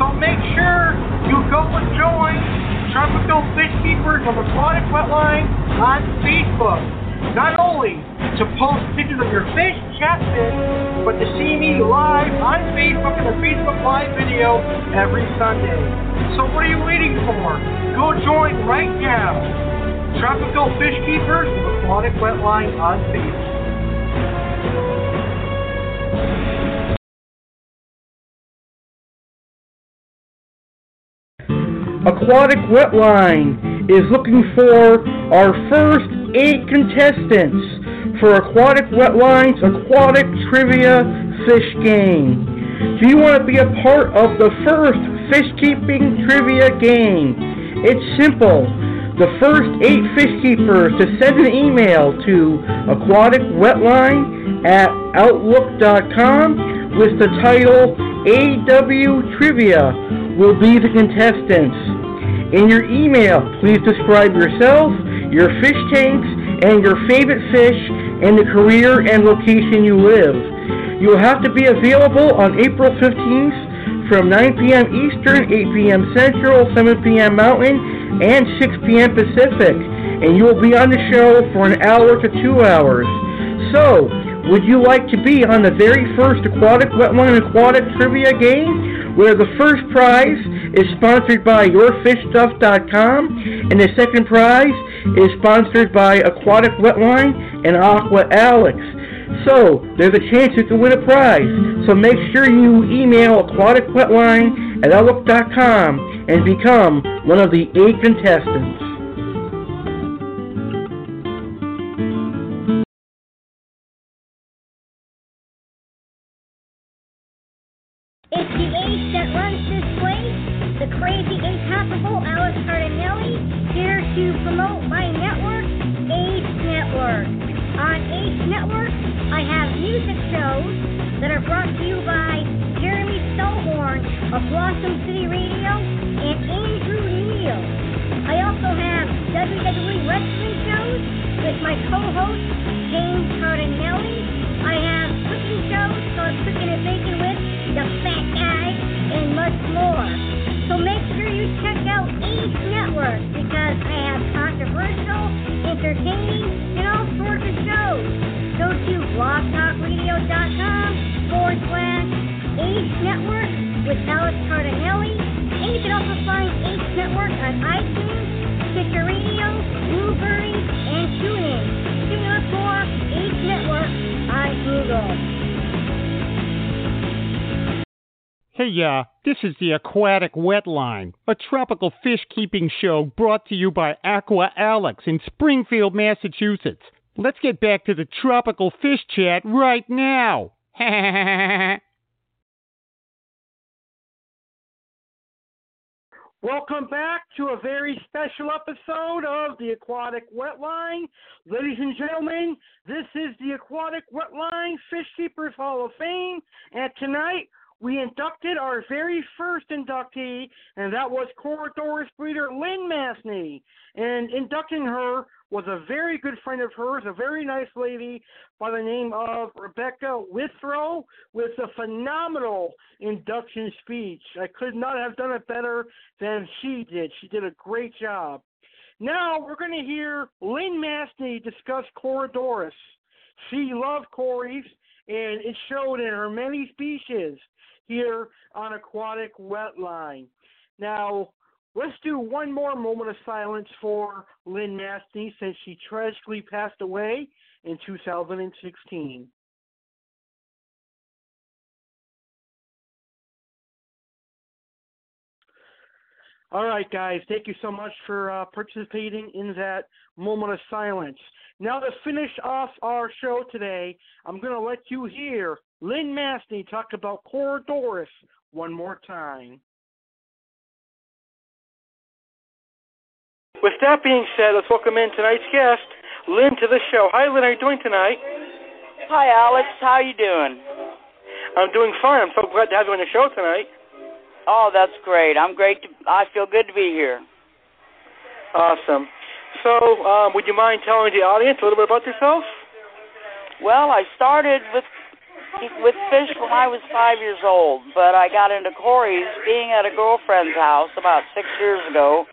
So make sure you go and join Tropical Fish Keepers of Aquatic Wetline on Facebook. Not only to post pictures of your fish, chat fish, but to see me live on Facebook in a Facebook Live video every Sunday. So what are you waiting for? Go join right now. Tropical Fish Keepers Aquatic Wetline on Facebook. Aquatic Wetline is looking for our first eight contestants for Aquatic Wetline's Aquatic Trivia Fish Game. Do you want to be a part of the first fish keeping trivia game? It's simple. The first eight fish keepers to send an email to aquaticwetline at outlook.com with the title AW Trivia will be the contestants. In your email, please describe yourself, your fish tanks, and your favorite fish, and the career and location you live. You will have to be available on April 15th from 9 p.m. Eastern, 8 p.m. Central, 7 p.m. Mountain, and 6 p.m. Pacific. And you will be on the show for an hour to two hours. So, would you like to be on the very first Aquatic Wetline Aquatic Trivia game, where the first prize is sponsored by YourFishStuff.com, and the second prize is sponsored by Aquatic Wetline and Aqua Alex. So, there's a chance you can win a prize. So make sure you email aquaticwetline at outlook.com and become one of the eight contestants. It's the ace that runs this place, the crazy Alex Cardinelli, here to promote my network, Ace Network. On Ace Network, I have music shows that are brought to you by Jeremy Stolhorn of Blossom City Radio and Andrew Neal. I also have WWE wrestling shows with my co-host James Cardinelli. I have cooking shows called Cooking and Baking with the Fat Guy and much more. So make check Network because I have controversial, entertaining, and all sorts of shows. Go to blogtalkradio.com forward slash Ace Network with Alex Cardinelli. And you can also find Ace Network on iTunes, Stitcher Radio, Blubrry, and TuneIn. You for Ace Network on Google. Hey, uh, this is the Aquatic Wetline, a tropical fish keeping show brought to you by Aqua Alex in Springfield, Massachusetts. Let's get back to the tropical fish chat right now. Welcome back to a very special episode of the Aquatic Wetline. Ladies and gentlemen, this is the Aquatic Wetline Fish Keepers Hall of Fame, and tonight we inducted our very first inductee, and that was Corydoras breeder Lynn Mathney. And inducting her was a very good friend of hers, a very nice lady by the name of Rebecca Withrow, with a phenomenal induction speech. I could not have done it better than she did. She did a great job. Now we're going to hear Lynn Mathney discuss Corydoras. She loved Corys, and it showed in her many speeches here on Aquatic Wetline. Now, let's do one more moment of silence for Lynn Mathney since she tragically passed away in 2016. All right, guys, thank you so much for uh, participating in that moment of silence. Now, to finish off our show today, I'm going to let you hear Lynn Mathney talk about Corydoras one more time. With that being said, let's welcome in tonight's guest, Lynn, to the show. Hi, Lynn. How are you doing tonight? Hi, Alex. How are you doing? I'm doing fine. I'm so glad to have you on the show tonight. Oh, that's great. I'm great. To, I feel good to be here. Awesome. So, um, would you mind telling the audience a little bit about yourself? Well, I started with with fish when I was five years old, but I got into Corys being at a girlfriend's house about six years ago,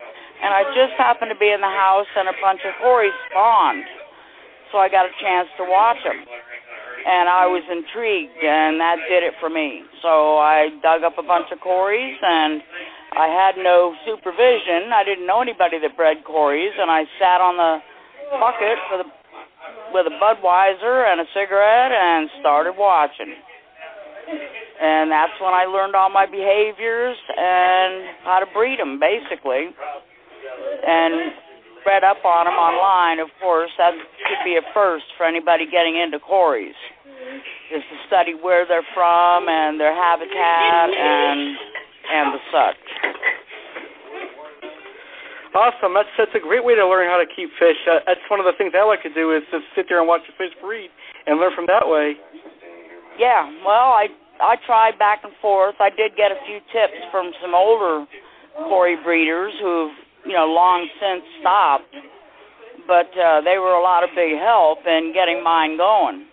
and I just happened to be in the house and a bunch of Corys spawned, so I got a chance to watch them, and I was intrigued, and that did it for me. So I dug up a bunch of Corys, and I had no supervision. I didn't know anybody that bred Corys, and I sat on the bucket for the with a Budweiser and a cigarette and started watching. And that's when I learned all my behaviors and how to breed them, basically. And read up on them online, of course. That should be a first for anybody getting into Corys, is to study where they're from and their habitat and and the such. Awesome. That's that's a great way to learn how to keep fish. Uh, that's one of the things I like to do is to sit there and watch the fish breed and learn from that way. Yeah. Well, I I tried back and forth. I did get a few tips from some older Cory breeders who've you know long since stopped, but uh, they were a lot of big help in getting mine going.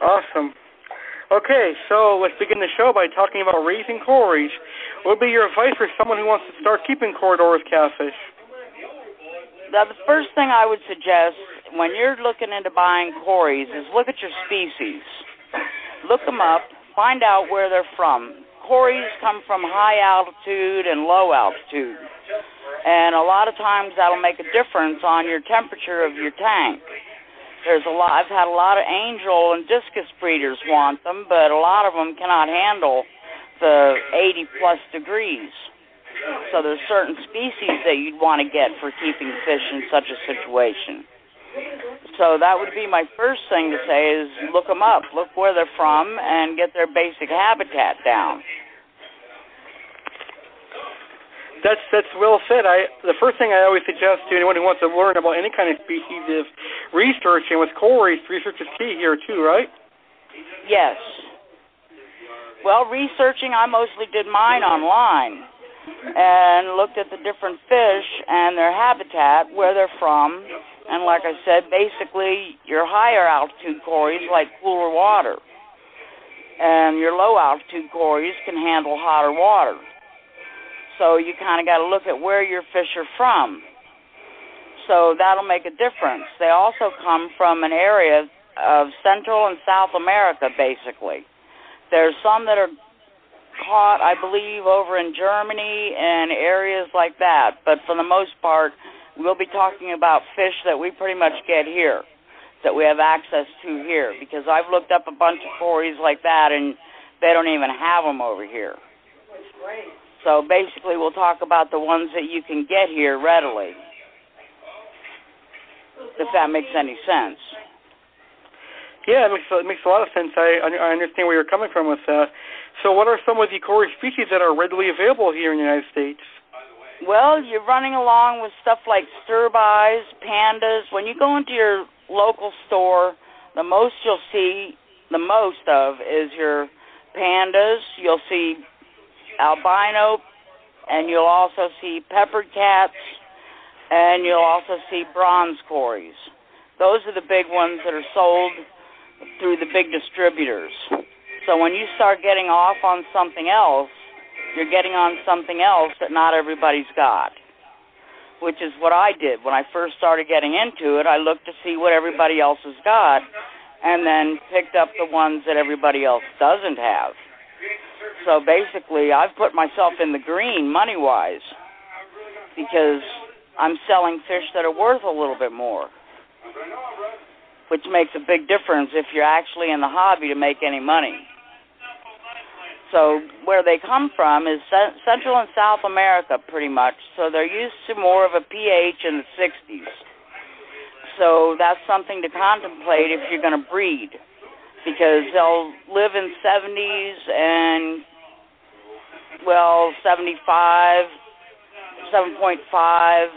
Awesome. Okay, so let's begin the show by talking about raising Corys. What would be your advice for someone who wants to start keeping Corydoras catfish? Now, the first thing I would suggest when you're looking into buying Corys is look at your species. Look them up, find out where they're from. Corys come from high altitude and low altitude. and a lot of times that'll make a difference on your temperature of your tank. There's a lot. I've had a lot of angel and discus breeders want them, but a lot of them cannot handle the 80 plus degrees. So there's certain species that you'd want to get for keeping fish in such a situation. So that would be my first thing to say is look them up, look where they're from, and get their basic habitat down. That's that's well said. I the first thing I always suggest to anyone who wants to learn about any kind of species is research, and with cories, research is key here too, right? Yes. Well, researching, I mostly did mine online and looked at the different fish and their habitat, where they're from, and like I said, basically your higher altitude cories like cooler water, and your low altitude cories can handle hotter water. So you kind of got to look at where your fish are from. So that'll make a difference. They also come from an area of Central and South America, basically. There's some that are caught, I believe, over in Germany and areas like that. But for the most part, we'll be talking about fish that we pretty much get here, that we have access to here. Because I've looked up a bunch of cories like that, and they don't even have them over here. So basically, we'll talk about the ones that you can get here readily, if that makes any sense. Yeah, it makes it makes a lot of sense. I I understand where you're coming from with that. So, what are some of the core species that are readily available here in the United States? Well, you're running along with stuff like sterbais, pandas. When you go into your local store, the most you'll see, the most of, is your pandas. You'll see albino, and you'll also see peppered cats, and you'll also see bronze cories. Those are the big ones that are sold through the big distributors. So when you start getting off on something else, you're getting on something else that not everybody's got. Which is what I did when I first started getting into it. I looked to see what everybody else has got and then picked up the ones that everybody else doesn't have. So basically, I've put myself in the green money wise because I'm selling fish that are worth a little bit more, which makes a big difference if you're actually in the hobby to make any money. So where they come from is Central and South America, pretty much. So they're used to more of a pH in the 60s. So that's something to contemplate if you're going to breed because they'll live in 70s and well 75 7.5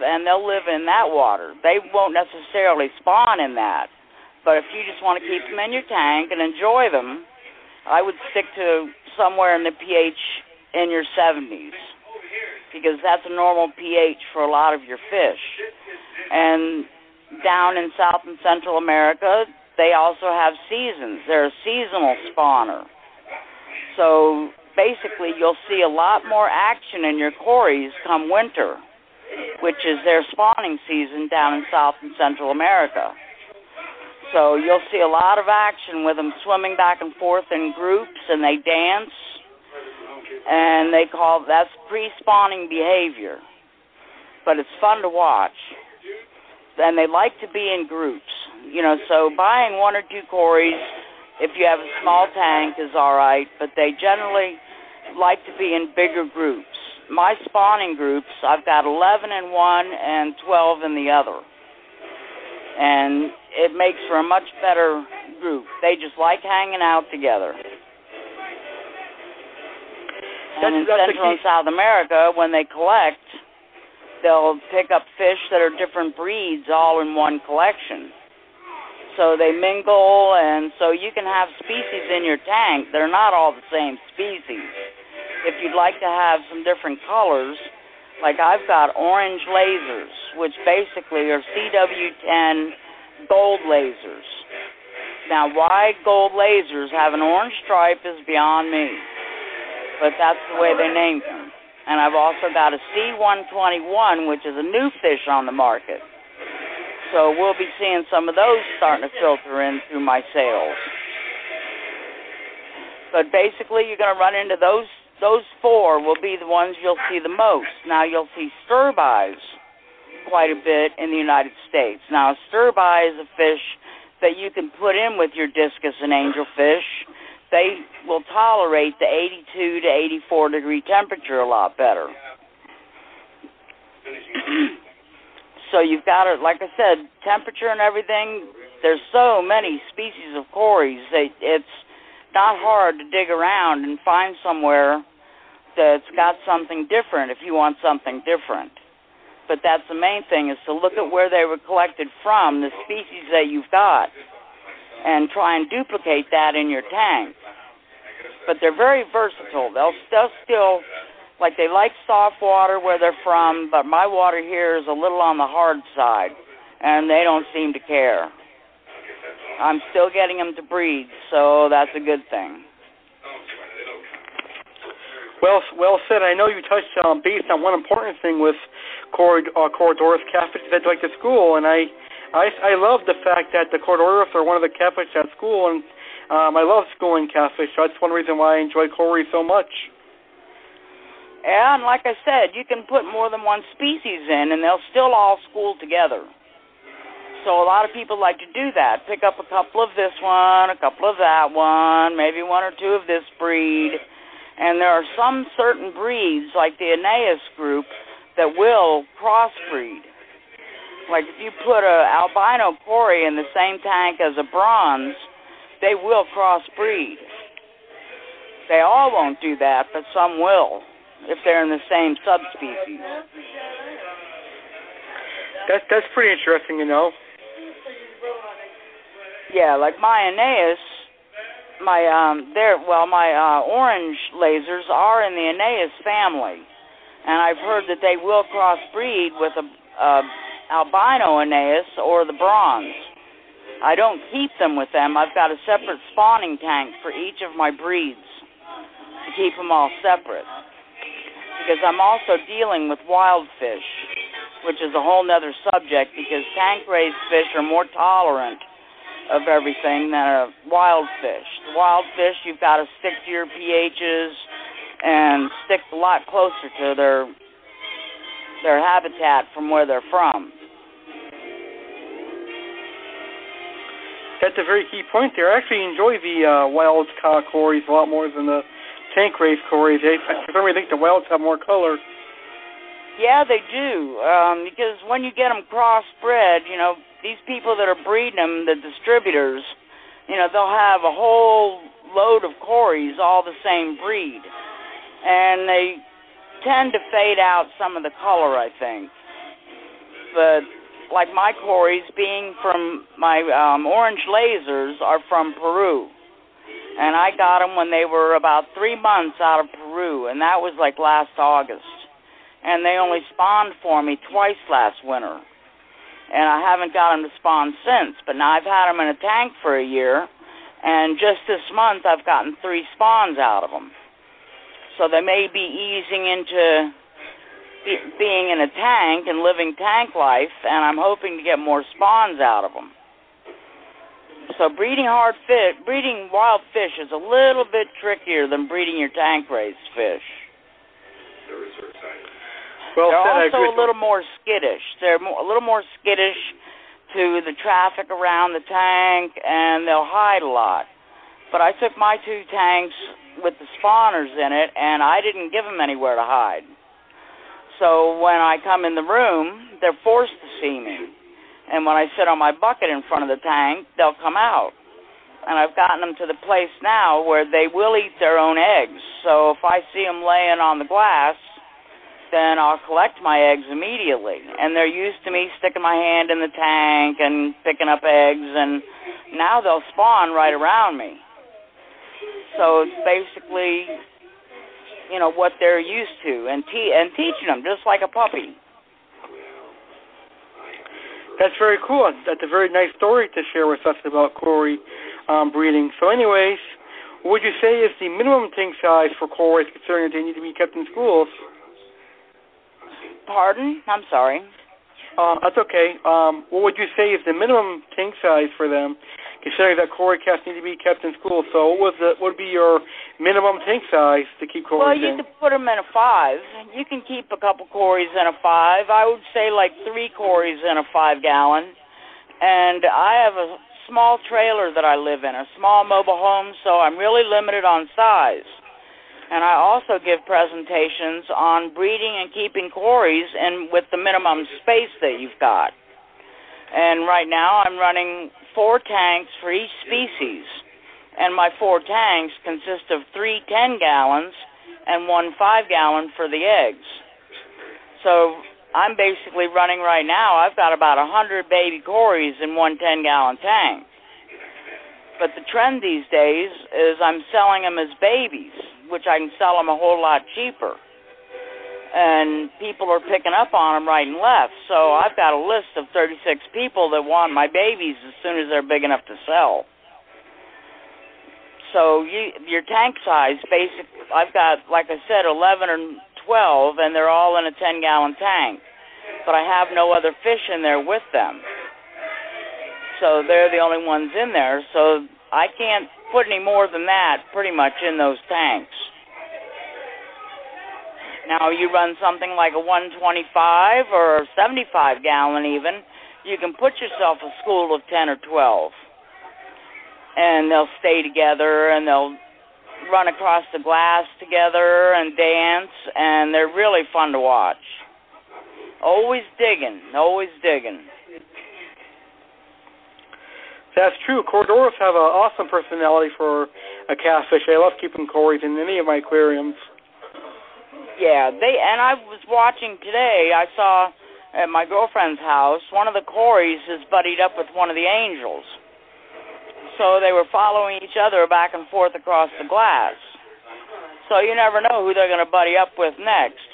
and they'll live in that water they won't necessarily spawn in that but if you just want to keep them in your tank and enjoy them i would stick to somewhere in the ph in your 70s because that's a normal ph for a lot of your fish and down in south and central america they also have seasons. They're a seasonal spawner. So basically, you'll see a lot more action in your cories come winter, which is their spawning season down in South and Central America. So you'll see a lot of action with them swimming back and forth in groups, and they dance, and they call that's pre-spawning behavior. But it's fun to watch, and they like to be in groups you know, so buying one or two cories if you have a small tank is all right, but they generally like to be in bigger groups. My spawning groups, I've got 11 in one and 12 in the other. And it makes for a much better group. They just like hanging out together. And in Central and South America, when they collect, they'll pick up fish that are different breeds all in one collection so they mingle, and so you can have species in your tank. They're not all the same species. If you'd like to have some different colors, like I've got orange lasers, which basically are CW10 gold lasers. Now, why gold lasers have an orange stripe is beyond me, but that's the way they named them. And I've also got a C121, which is a new fish on the market so we'll be seeing some of those starting to filter in through my sales. But basically, you're going to run into those those four will be the ones you'll see the most. Now you'll see sterbais quite a bit in the United States. Now a sterbai is a fish that you can put in with your discus and angelfish. They will tolerate the 82 to 84 degree temperature a lot better. so you've got it, like I said, temperature and everything. There's so many species of cories that it's not hard to dig around and find somewhere that's got something different if you want something different. But that's the main thing is to look at where they were collected from, the species that you've got, and try and duplicate that in your tank. But they're very versatile. They'll, they'll still, like they like soft water where they're from, but my water here is a little on the hard side, and they don't seem to care. I'm still getting them to breed, so that's a good thing. Well, well said. I know you touched um, base on one important thing with Cor- uh, Corydoras catfish that like the school, and I, I, I love the fact that the Corydoras are one of the catfish at school, and um, I love schooling catfish. So that's one reason why I enjoy Cory so much. Yeah, and like I said, you can put more than one species in, and they'll still all school together. So a lot of people like to do that. Pick up a couple of this one, a couple of that one, maybe one or two of this breed. And there are some certain breeds, like the Aeneus group, that will crossbreed. Like if you put a albino cory in the same tank as a bronze, they will crossbreed. They all won't do that, but some will if they're in the same subspecies. That's that's pretty interesting, you know. Yeah, like my Aeneus, my um, there. Well, my uh, orange lasers are in the Aeneus family, and I've heard that they will crossbreed with a, a albino Aeneus or the bronze. I don't keep them with them. I've got a separate spawning tank for each of my breeds to keep them all separate. Because I'm also dealing with wild fish, which is a whole nother subject because tank raised fish are more tolerant of everything than a wild fish. The wild fish, you've got to stick to your pHs and stick a lot closer to their their habitat from where they're from. That's a very key point there. I actually enjoy the uh, wild caught cories a lot more than the tank raised cories. They, for some I think the wilds have more color. Yeah, they do. Um, because when you get them crossbred, you know, these people that are breeding them, the distributors, you know, they'll have a whole load of cories, all the same breed, and they tend to fade out some of the color, I think. But like my cories, being from my um, orange lasers, are from Peru, and I got them when they were about three months out of Peru, and that was like last August. And they only spawned for me twice last winter and I haven't got them to spawn since. But now I've had them in a tank for a year, and just this month I've gotten three spawns out of them. So they may be easing into being in a tank and living tank life, and I'm hoping to get more spawns out of them. So breeding hard fish, breeding wild fish is a little bit trickier than breeding your tank raised fish. Well They're said. also a little more skittish. They're more, a little more skittish to the traffic around the tank, and they'll hide a lot. But I took my two tanks with the spawners in it, and I didn't give them anywhere to hide. So when I come in the room, they're forced to see me. And when I sit on my bucket in front of the tank, they'll come out. And I've gotten them to the place now where they will eat their own eggs. So if I see them laying on the glass, then I'll collect my eggs immediately. And they're used to me sticking my hand in the tank and picking up eggs, and now they'll spawn right around me. So it's basically, you know, what they're used to, and te- and teaching them just like a puppy. That's very cool. That's a very nice story to share with us about cory um, breeding. So, anyways, what would you say is the minimum tank size for cories, considering that they need to be kept in schools? Pardon? I'm sorry. Um, that's okay. Um, what would you say is the minimum tank size for them, considering that Cory cats need to be kept in school. So what was the, what would be your minimum tank size to keep Cory Well, you in? could put them in a five. You can keep a couple Corys in a five. I would say like three Corys in a five gallon. And I have a small trailer that I live in, a small mobile home, so I'm really limited on size. And I also give presentations on breeding and keeping Corys and with the minimum space that you've got. And right now I'm running four tanks for each species. And my four tanks consist of three 10 gallons and one 5 gallon for the eggs. So I'm basically running right now, I've got about a 100 baby Corys in one 10 gallon tank. But the trend these days is I'm selling them as babies, which I can sell them a whole lot cheaper and people are picking up on them right and left. So I've got a list of 36 people that want my babies as soon as they're big enough to sell. So you, your tank size, basic, I've got like I said, 11 or 12, and they're all in a 10-gallon tank. But I have no other fish in there with them. So they're the only ones in there. So I can't put any more than that, pretty much, in those tanks. Now you run something like a 125 or 75 gallon even, you can put yourself a school of 10 or 12. And they'll stay together and they'll run across the glass together and dance and they're really fun to watch. Always digging, always digging. That's true. Corydoras have an awesome personality for a catfish. I love keeping Corys in any of my aquariums. Yeah, they and I was watching today. I saw at my girlfriend's house one of the Corys is buddied up with one of the Angels. So they were following each other back and forth across the glass. So you never know who they're going to buddy up with next.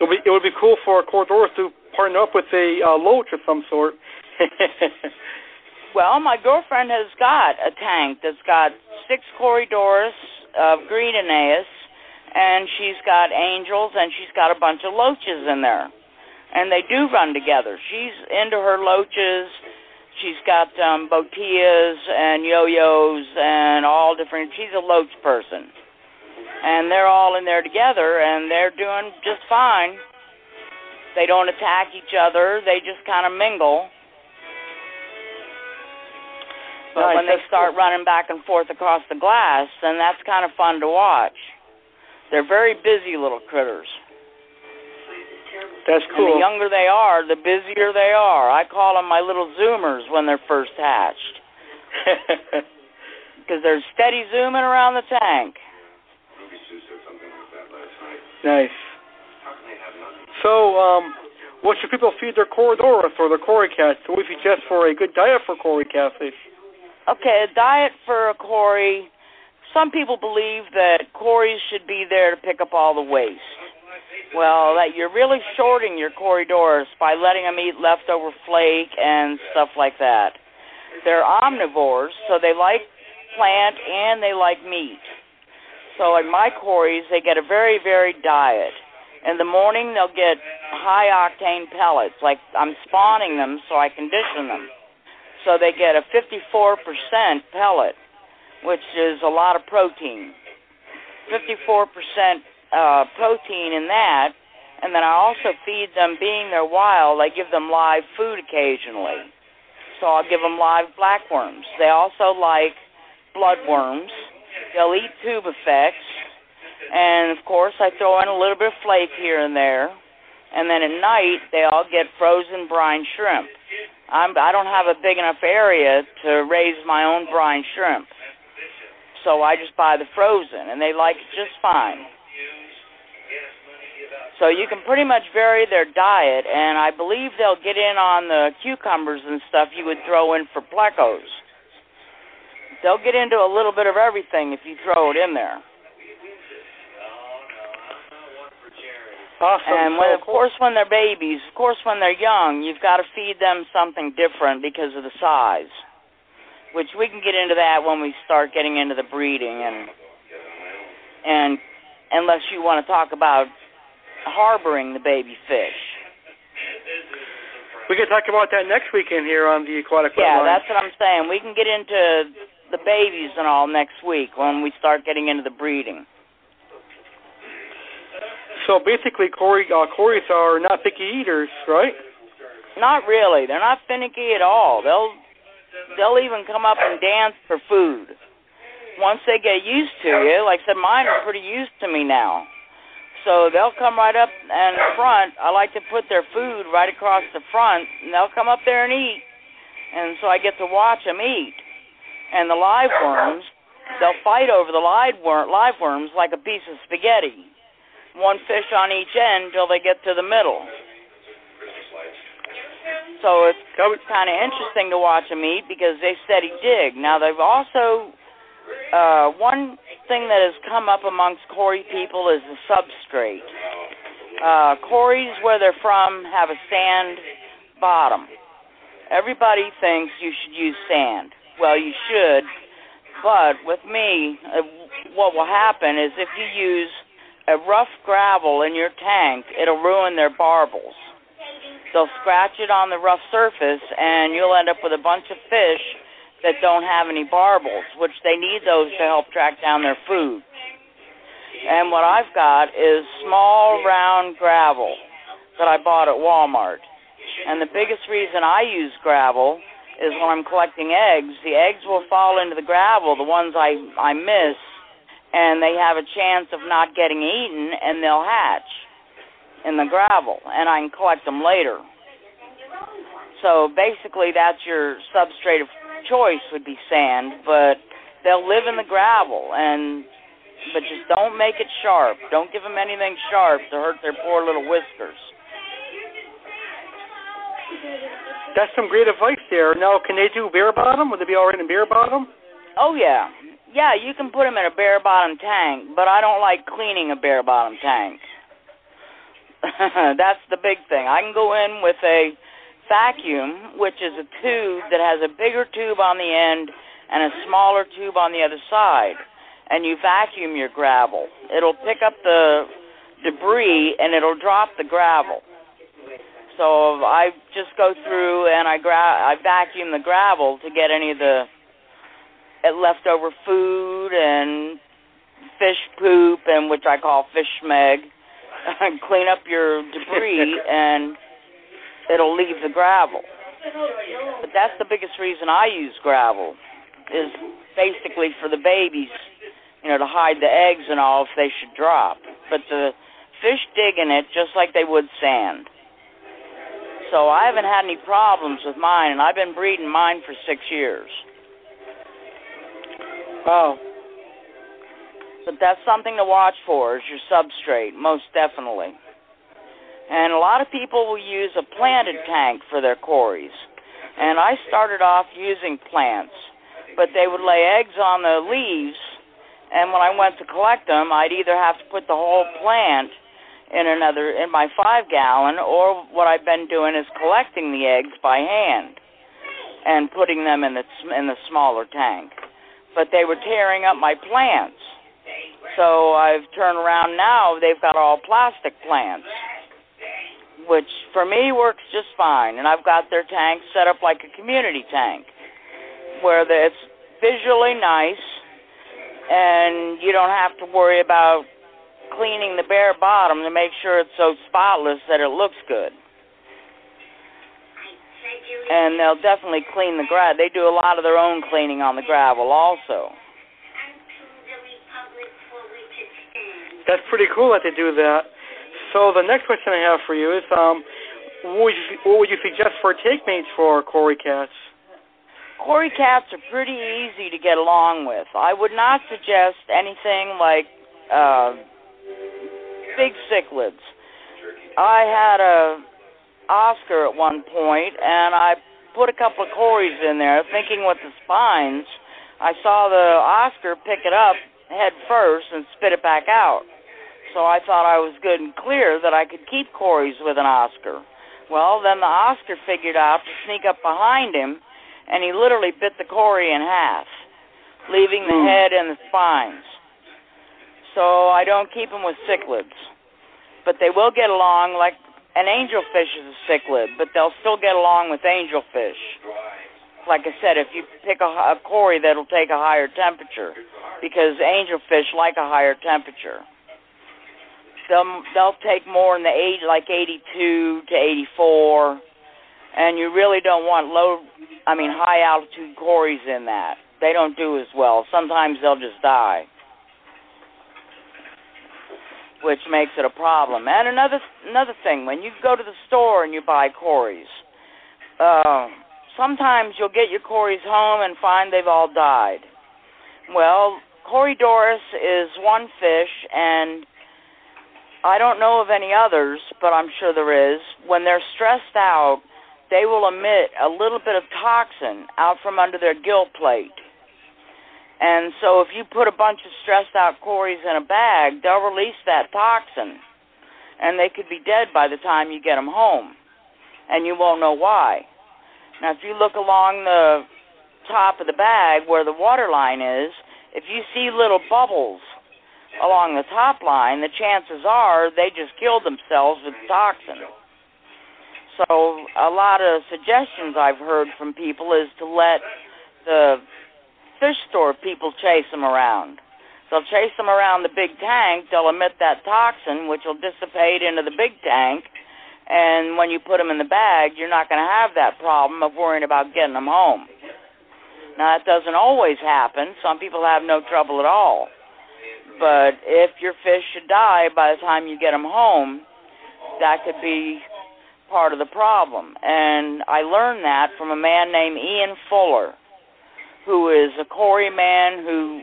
It would be, it would be cool for Corydoras to partner up with a uh, loach of some sort. well, my girlfriend has got a tank that's got six Corydoras of green Aeneus, and she's got angels, and she's got a bunch of loaches in there. And they do run together. She's into her loaches. She's got um, botias and yo-yos and all different. She's a loach person, and they're all in there together, and they're doing just fine. They don't attack each other. They just kind of mingle. But Nice, when they start cool. running back and forth across the glass, then that's kind of fun to watch. They're very busy little critters. That's And cool. the younger they are, the busier they are. I call them my little zoomers when they're first hatched because they're steady zooming around the tank. Ruby Sue said something like that last night. Nice. So, um, what should people feed their Corydoras or their Cory cats? Would you suggest for a good diet for Cory catfish? Okay, a diet for a Cory. Some people believe that Corys should be there to pick up all the waste. Well, that you're really shorting your Corydoras by letting them eat leftover flake and stuff like that. They're omnivores, so they like plant and they like meat. So in my Corys, they get a very varied diet. In the morning, they'll get high octane pellets. Like I'm spawning them, so I condition them. So they get a 54% pellet, which is a lot of protein. 54% uh, protein in that, and then I also feed them, being they're wild, I give them live food occasionally. So I'll give them live blackworms. They also like bloodworms. They'll eat tubifex, and of course I throw in a little bit of flake here and there. And then at night they all get frozen brine shrimp. I'm, I don't have a big enough area to raise my own brine shrimp, so I just buy the frozen, and they like it just fine. So you can pretty much vary their diet, and I believe they'll get in on the cucumbers and stuff you would throw in for plecos. They'll get into a little bit of everything if you throw it in there. Awesome. And when, So, of course, when they're babies, of course, when they're young, you've got to feed them something different because of the size. Which we can get into that when we start getting into the breeding and and unless you want to talk about harboring the baby fish. We can talk about that next weekend here on the Aquatic Yeah, that's what I'm saying. We can get into the babies and all next week when we start getting into the breeding. So basically, Cory, uh, Corys are not picky eaters, right? Not really. They're not finicky at all. They'll they'll even come up and dance for food. Once they get used to you, like I said, mine are pretty used to me now. So they'll come right up and front. I like to put their food right across the front, and they'll come up there and eat. And so I get to watch them eat. And the live worms, they'll fight over the live, live worms like a piece of spaghetti. One fish on each end till they get to the middle. So it's kind of interesting to watch them eat because they steady dig. Now they've also uh, one thing that has come up amongst Cory people is the substrate. Uh, Corys, where they're from, have a sand bottom. Everybody thinks you should use sand. Well, you should, but with me, uh, what will happen is if you use a rough gravel in your tank, it'll ruin their barbels. They'll scratch it on the rough surface, and you'll end up with a bunch of fish that don't have any barbels, which they need those to help track down their food. And what I've got is small round gravel that I bought at Walmart. And the biggest reason I use gravel is when I'm collecting eggs, the eggs will fall into the gravel, the ones I I miss, and they have a chance of not getting eaten and they'll hatch in the gravel and I can collect them later. So basically that's your substrate of choice would be sand, but they'll live in the gravel and but just don't make it sharp. Don't give them anything sharp to hurt their poor little whiskers. That's some great advice there. Now, can they do bare bottom? Would they be all right in bare bottom? Oh yeah, yeah. You can put them in a bare bottom tank, but I don't like cleaning a bare bottom tank. That's the big thing. I can go in with a vacuum, which is a tube that has a bigger tube on the end and a smaller tube on the other side, and you vacuum your gravel. It'll pick up the debris and it'll drop the gravel. So I just go through and I gra- I vacuum the gravel to get any of the leftover food and fish poop and which I call fish schmeg. Clean up your debris and it'll leave the gravel. But that's the biggest reason I use gravel is basically for the babies, you know, to hide the eggs and all if they should drop. But the fish dig in it just like they would sand. So I haven't had any problems with mine, and I've been breeding mine for six years. Wow. But that's something to watch for is your substrate, most definitely. And a lot of people will use a planted tank for their cories. And I started off using plants, but they would lay eggs on the leaves, and when I went to collect them, I'd either have to put the whole plant in another in my 5 gallon or what I've been doing is collecting the eggs by hand and putting them in the in the smaller tank. But they were tearing up my plants. So I've turned around now, they've got all plastic plants which for me works just fine. And I've got their tank set up like a community tank, where it's visually nice, and you don't have to worry about cleaning the bare bottom to make sure it's so spotless that it looks good. And they'll definitely clean the gravel. They do a lot of their own cleaning on the gravel also. That's pretty cool that they do that. So the next question I have for you is, um, what would you, what would you suggest for take mates for Cory cats? Cory cats are pretty easy to get along with. I would not suggest anything like uh, big cichlids. I had a Oscar at one point, and I put a couple of Corys in there, thinking with the spines. I saw the Oscar pick it up head first and spit it back out. So I thought I was good and clear that I could keep Corys with an Oscar. Well, then the Oscar figured out to sneak up behind him, and he literally bit the Cory in half, leaving the hmm. head and the spines. So I don't keep them with cichlids. But they will get along like and angelfish is a cichlid, but they'll still get along with angelfish. Like I said, if you pick a, a cory that'll take a higher temperature, because angelfish like a higher temperature. They'll they'll take more in the eight like 82 to 84, and you really don't want low, I mean high altitude cories in that. They don't do as well. Sometimes they'll just die which makes it a problem. And another another thing, when you go to the store and you buy cories, uh, sometimes you'll get your cories home and find they've all died. Well, Corydoras is one fish, and I don't know of any others, but I'm sure there is. When they're stressed out, they will emit a little bit of toxin out from under their gill plate. And so if you put a bunch of stressed out cories in a bag, they'll release that toxin. And they could be dead by the time you get them home. And you won't know why. Now, if you look along the top of the bag where the water line is, if you see little bubbles along the top line, the chances are they just killed themselves with toxin. So, a lot of suggestions I've heard from people is to let the fish store people chase them around. They'll chase them around the big tank. They'll emit that toxin, which will dissipate into the big tank. And when you put them in the bag, you're not going to have that problem of worrying about getting them home. Now, that doesn't always happen. Some people have no trouble at all. But if your fish should die by the time you get them home, that could be part of the problem. And I learned that from a man named Ian Fuller who is a Cory man who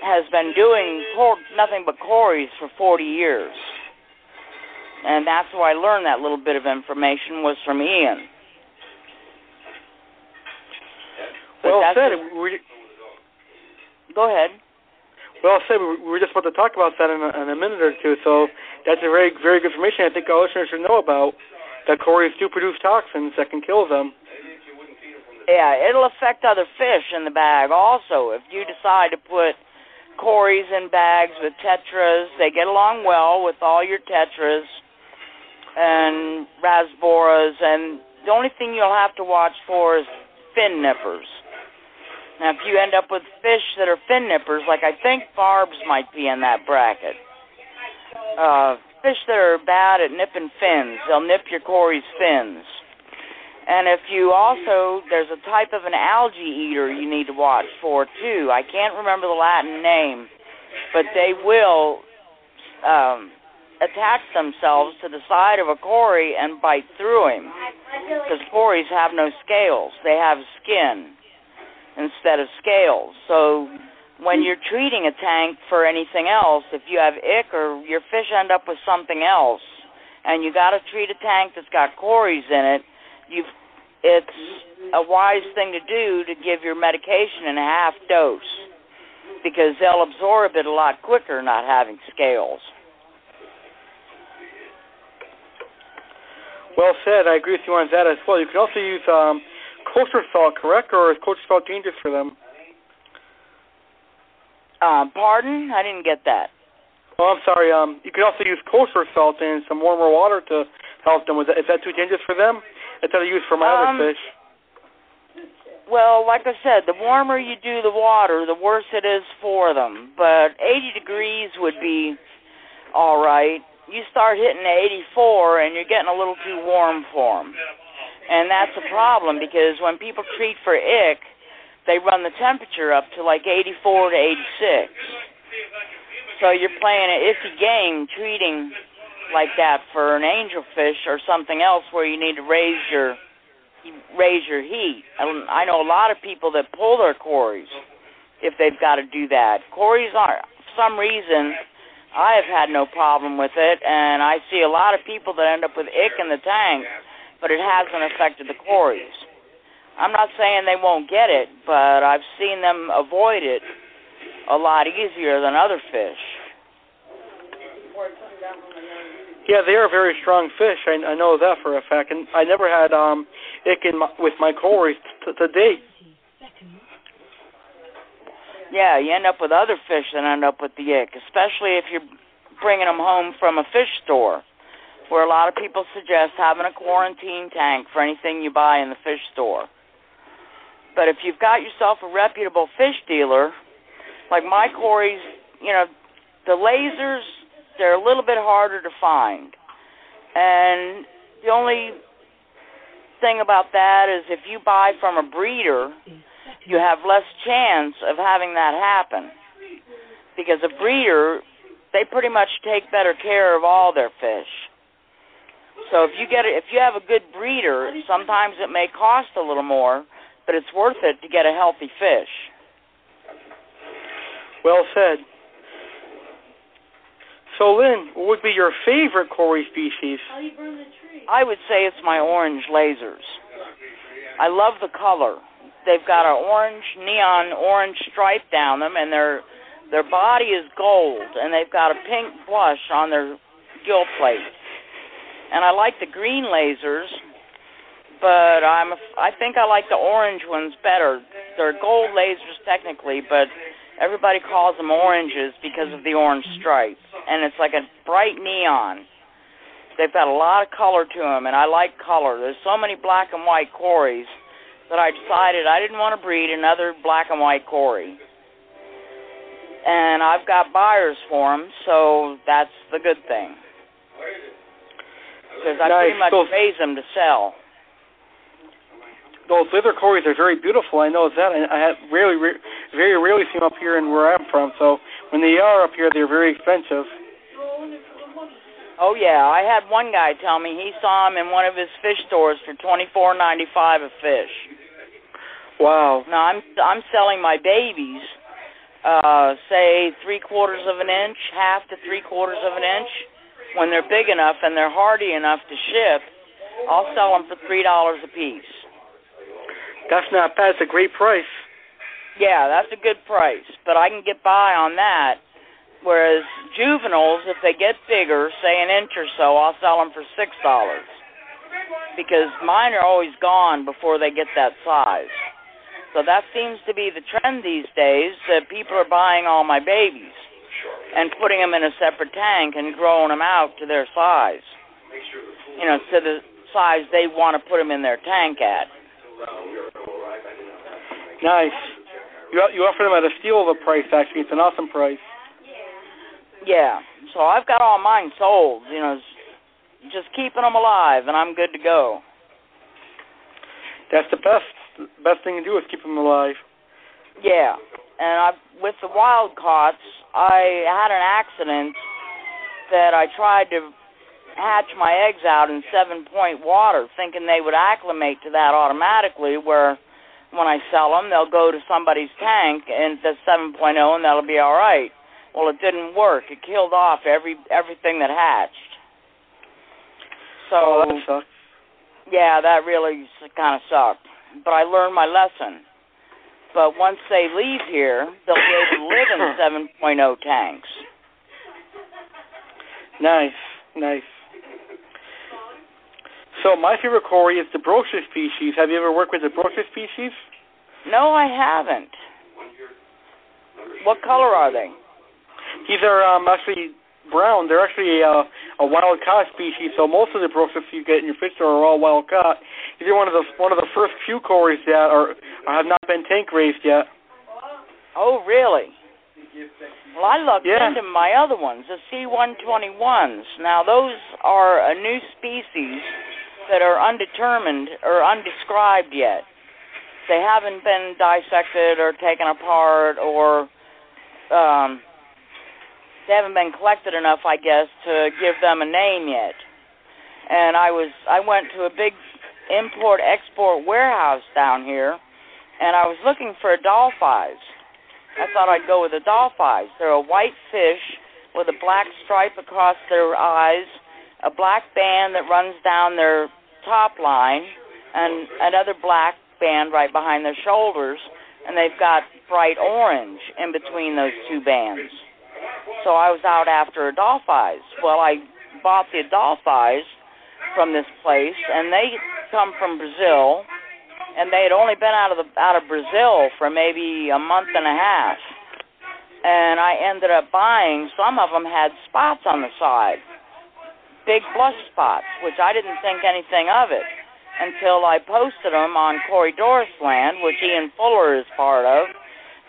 has been doing cor- nothing but cories for 40 years. And that's where I learned that little bit of information was from Ian. But well said. We, go ahead. Well said. We were just about to talk about that in a, in a minute or two. So that's a very, very good information. I think our listeners should know about that cories do produce toxins that can kill them. Yeah, it'll affect other fish in the bag also. If you decide to put cories in bags with tetras, they get along well with all your tetras and rasboras, and the only thing you'll have to watch for is fin nippers. Now, if you end up with fish that are fin nippers, like I think barbs might be in that bracket, uh, fish that are bad at nipping fins, they'll nip your cory's fins. And if you also, there's a type of an algae eater you need to watch for too. I can't remember the Latin name, but they will um, attach themselves to the side of a cory and bite through him. Because cories have no scales, they have skin instead of scales. So when you're treating a tank for anything else, if you have ick or your fish end up with something else, and you got to treat a tank that's got cories in it, you've it's a wise thing to do to give your medication in a half dose because they'll absorb it a lot quicker not having scales. Well said. I agree with you on that as well. You can also use um, kosher salt, correct? Or is kosher salt dangerous for them? Um, pardon? I didn't get that. Oh, I'm sorry. Um, you can also use kosher salt in some warmer water to help them. Is that, is that too dangerous for them? What I use for my um, other fish. Well, like I said, the warmer you do the water, the worse it is for them. But 80 degrees would be all right. You start hitting 84, and you're getting a little too warm for them. And that's a problem because when people treat for ick, they run the temperature up to like 84 to 86. So you're playing an iffy game treating like that for an angelfish or something else where you need to raise your raise your heat. I know a lot of people that pull their cories if they've got to do that. Cories aren't for some reason. I have had no problem with it, and I see a lot of people that end up with ick in the tank, but it hasn't affected the cories. I'm not saying they won't get it, but I've seen them avoid it a lot easier than other fish. Yeah, they are very strong fish. I, I know that for a fact, and I never had um ick in my, with my cories to, to date. Yeah, you end up with other fish that end up with the ick, especially if you're bringing them home from a fish store. where a lot of people suggest having a quarantine tank for anything you buy in the fish store. But if you've got yourself a reputable fish dealer, like my Cory's, you know, the lasers, they're a little bit harder to find. And the only thing about that is if you buy from a breeder, you have less chance of having that happen. Because a breeder, they pretty much take better care of all their fish. So if you get it, if you have a good breeder, sometimes it may cost a little more, but it's worth it to get a healthy fish. Well said. So, Lynn, what would be your favorite Cory species? I would say it's my orange lasers. I love the color. They've got an orange, neon orange stripe down them, and their their body is gold, and they've got a pink blush on their gill plate. And I like the green lasers, but I'm I think I like the orange ones better. They're gold lasers technically, but everybody calls them oranges because of the orange stripes, and it's like a bright neon. They've got a lot of color to them, and I like color. There's so many black and white Corys that I decided I didn't want to breed another black and white Cory. And I've got buyers for them, so that's the good thing. Because I Nice. pretty much So- raise them to sell. Those leather Corys are very beautiful. I know that. I, I have rarely, re- very rarely see them up here and where I'm from. So when they are up here, they're very expensive. Oh yeah, I had one guy tell me he saw them in one of his fish stores for twenty four ninety five a fish. Wow. Now I'm I'm selling my babies, uh, say three quarters of an inch, half to three quarters of an inch. When they're big enough and they're hardy enough to ship, I'll sell them for three dollars a piece. That's not bad. It's a great price. Yeah, that's a good price, but I can get by on that. Whereas juveniles, if they get bigger, say an inch or so, I'll sell them for six dollars. Because mine are always gone before they get that size. So that seems to be the trend these days that people are buying all my babies and putting them in a separate tank and growing them out to their size. You know, to the size they want to put them in their tank at. Nice. You you offer them at a steal of a price. Actually, it's an awesome price. Yeah. So I've got all mine sold. You know, just keeping them alive, and I'm good to go. That's the best best thing to do is keep them alive. Yeah. And I, with the wild caughts, I had an accident that I tried to hatch my eggs out in seven point water, thinking they would acclimate to that automatically. Where when I sell them, they'll go to somebody's tank and the 7.0, and that'll be all right. Well, it didn't work. It killed off every everything that hatched. So Oh, that sucks. yeah, that really kind of sucked. But I learned my lesson. But once they leave here, they'll be able to live in 7.0 tanks. Nice, nice. So my favorite Cory is the Brochis species. Have you ever worked with the Brochis species? No, I haven't. What color are they? These are um, actually brown. They're actually a, a wild caught species. So most of the Brochis you get in your fish store are all wild caught. These are one of the one of the first few Corys that are have not been tank raised yet. Oh, really? Well, I looked Yeah. into my other ones, the C121s. Now, those are a new species that are undetermined or undescribed yet. They haven't been dissected or taken apart or um, they haven't been collected enough, I guess, to give them a name yet. And I was I went to a big import export warehouse down here and I was looking for a dolphies. I thought I'd go with the. They're a white fish with a black stripe across their eyes, a black band that runs down their top line, and another black band right behind their shoulders, and they've got bright orange in between those two bands. So I was out after a dolphies. Well, I bought the dolphies from this place, and they come from Brazil and they had only been out of the out of Brazil for maybe a month and a half. And I ended up buying some of them had spots on the side. Big blush spots, which I didn't think anything of it until I posted them on Corydoras Land, which Ian Fuller is part of,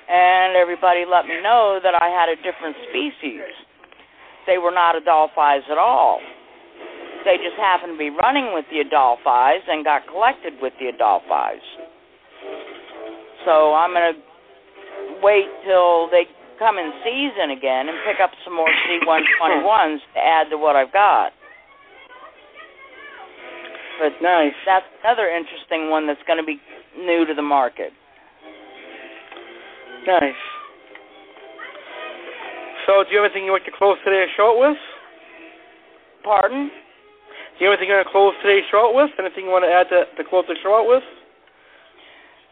and everybody let me know that I had a different species. They were not Adolphis at all. They just happened to be running with the Adolphis and got collected with the Adolphis. So I'm going to wait till they come in season again and pick up some more C121s to add to what I've got. But nice. That's another interesting one that's going to be new to the market. Nice. So, do you have anything you want to close today's show with? Pardon? Do you have anything you want to close today's show with? Anything you want to add to, to close the show out with?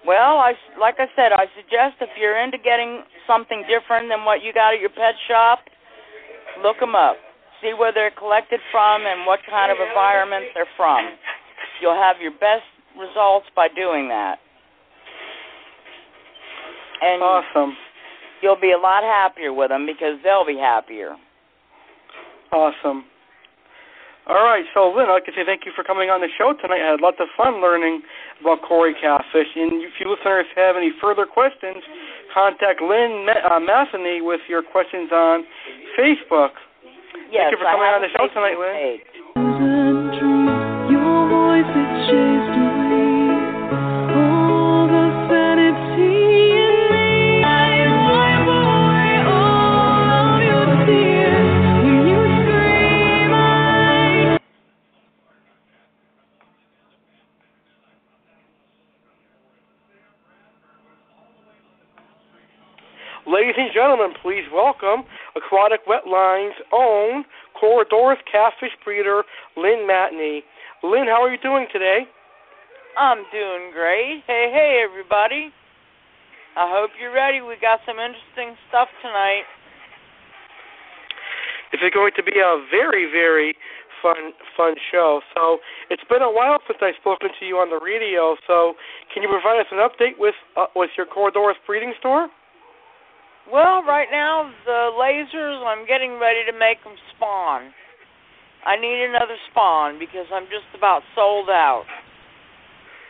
Well, I like I said, I suggest if you're into getting something different than what you got at your pet shop, look them up. See where they're collected from and what kind of environment they're from. You'll have your best results by doing that. And awesome. You'll be a lot happier with them because they'll be happier. Awesome. All right, so Lynn, I'd like to say thank you for coming on the show tonight. I had lots of fun learning about Cory catfish. And if you listeners have any further questions, contact Lynn uh, with your questions on Facebook. Yes, thank you for coming on the show tonight, Lynn. Your and gentlemen, please welcome Aquatic Wetline's own Corydoras catfish breeder, Lynn Mathney. Lynn, how are you doing today? I'm doing great. Hey, hey, everybody. I hope you're ready. We got some interesting stuff tonight. This is going to be a very, very fun, fun show. So it's been a while since I've spoken to you on the radio. So can you provide us an update with uh, with your Corydoras breeding store? Well, right now the lasers, I'm getting ready to make them spawn. I need another spawn because I'm just about sold out.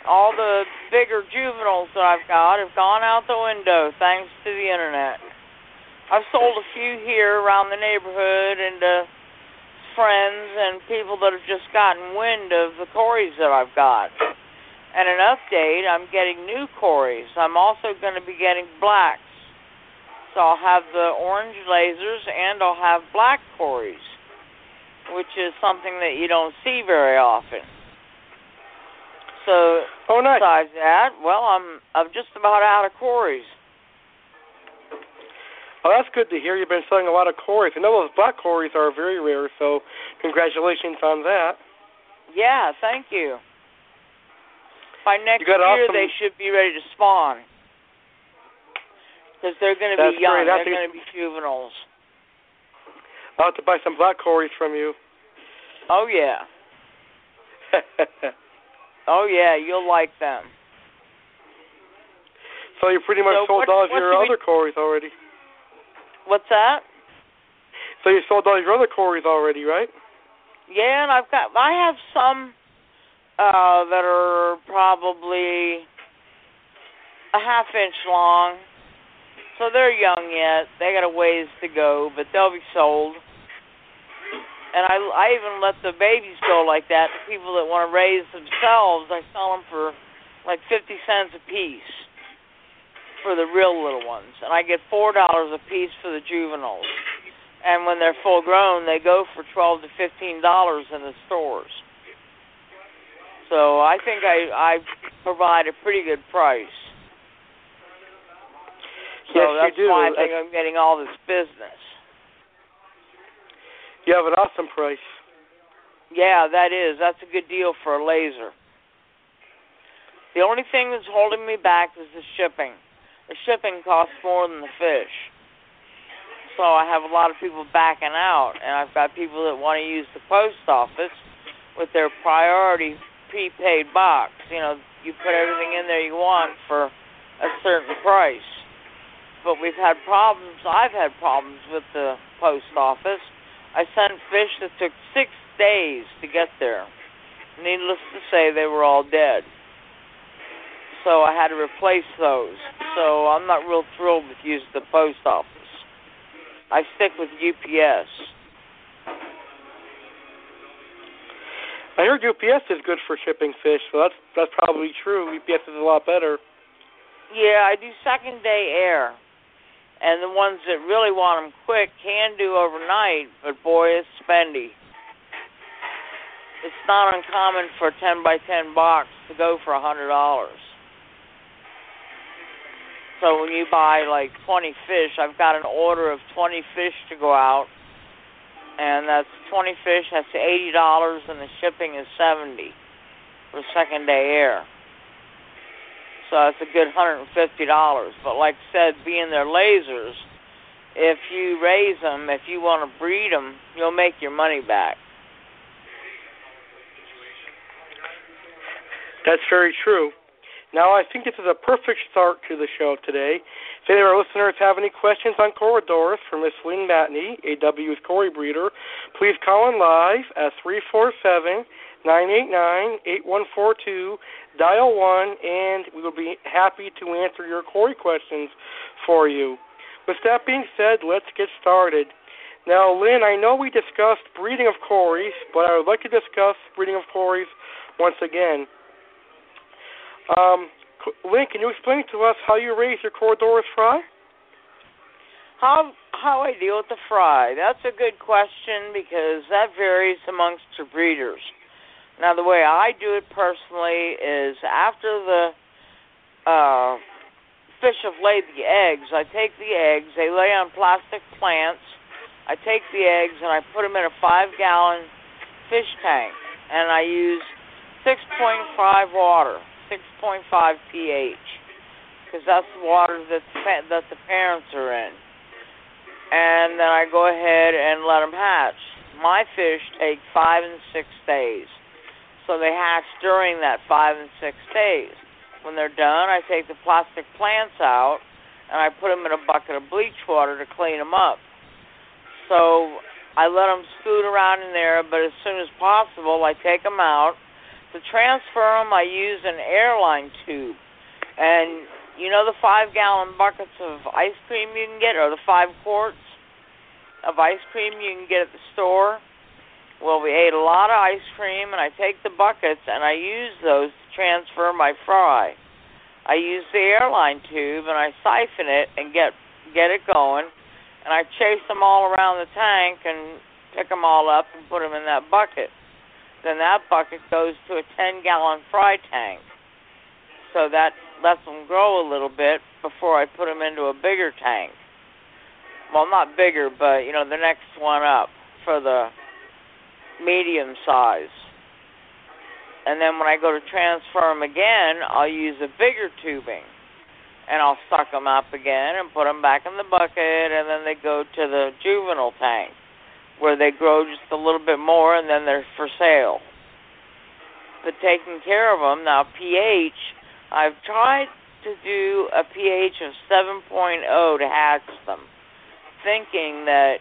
All the bigger juveniles that I've got have gone out the window thanks to the internet. I've sold a few here around the neighborhood and to friends and people that have just gotten wind of the Corys that I've got. And an update, I'm getting new Corys. I'm also going to be getting blacks. So I'll have the orange lasers and I'll have black Corys, which is something that you don't see very often. So oh, nice. besides that, well, I'm I'm just about out of Corys. Oh, that's good to hear. You've been selling a lot of Corys. I know those black Corys are very rare, so congratulations on that. Yeah, thank you. By next You year, awesome- they should be ready to spawn. Because they're going to be young. great. They're going to be juveniles. I'll have to buy some black Corys from you. Oh, yeah. Oh, yeah, you'll like them. so you pretty much So sold what- all of your we- other Corys already. What's that? So you sold all your other Corys already, right? Yeah, and I've got I have some uh that are probably a half inch long. So they're young yet. They got a ways to go, but they'll be sold. And I I even let the babies go like that to people that want to raise themselves. I sell them for like 50 cents a piece for the real little ones, and I get $4 a piece for the juveniles and when they're full grown, they go for twelve to fifteen dollars in the stores. So I think I I provide a pretty good price. So yes, that's you do. why I think I'm getting all this business. You have an awesome price. Yeah, that is. That's a good deal for a laser. The only thing that's holding me back is the shipping. The shipping costs more than the fish. So I have a lot of people backing out, and I've got people that want to use the post office with their priority prepaid box. You know, you put everything in there you want for a certain price. But we've had problems. I've had problems with the post office. I sent fish that took six days to get there. Needless to say, they were all dead. So I had to replace those. So I'm not real thrilled with using the post office. I stick with UPS. I heard UPS is good for shipping fish, so that's that's probably true. UPS is a lot better. Yeah, I do second day air. And the ones that really want them quick can do overnight, but boy, it's spendy. It's not uncommon for a 10 by 10 box to go for a $100. So when you buy like 20 fish, I've got an order of 20 fish to go out, and that's 20 fish. That's $80, and the shipping is 70 for second day air so it's a good hundred and fifty dollars. But like I said, being they're lasers, if you raise them, if you want to breed them, you'll make your money back. That's very true. Now, I think this is a perfect start to the show today. If any of our listeners have any questions on Corydoras for Miss Lynn Mathney, a W's Cory breeder, please call in live at 347 989 8142 dial one, and we will be happy to answer your Cory questions for you. With that being said, let's get started. Now, Lynn, I know we discussed breeding of Corys, but I would like to discuss breeding of Corys once again. Um, Lynn, can you explain to us how you raise your Corydoras fry? How how I deal with the fry? That's a good question because that varies amongst your breeders. Now, the way I do it personally is after the uh, fish have laid the eggs, I take the eggs, they lay on plastic plants. I take the eggs and I put them in a five gallon fish tank, and I use 6.5 water, 6.5 pH, because that's the water that the, that the parents are in. And then I go ahead and let them hatch. My fish take five and six days. So they hatch during that five and six days. When they're done, I take the plastic plants out and I put them in a bucket of bleach water to clean them up. So I let them scoot around in there, but as soon as possible, I take them out. To transfer them, I use an airline tube. And you know the five gallon buckets of ice cream you can get, or the five quarts of ice cream you can get at the store? Well, we ate a lot of ice cream, and I take the buckets and I use those to transfer my fry. I use the airline tube and I siphon it and get get it going, and I chase them all around the tank and pick them all up and put them in that bucket. Then that bucket goes to a 10 gallon fry tank. So that lets them grow a little bit before I put them into a bigger tank. Well, not bigger, but you know the next one up for the medium size. And then when I go to transfer them again, I'll use a bigger tubing. And I'll suck them up again and put them back in the bucket, and then they go to the juvenile tank where they grow just a little bit more and then they're for sale. But taking care of them, now pH, I've tried to do a pH of 7.0 to hatch them, thinking that,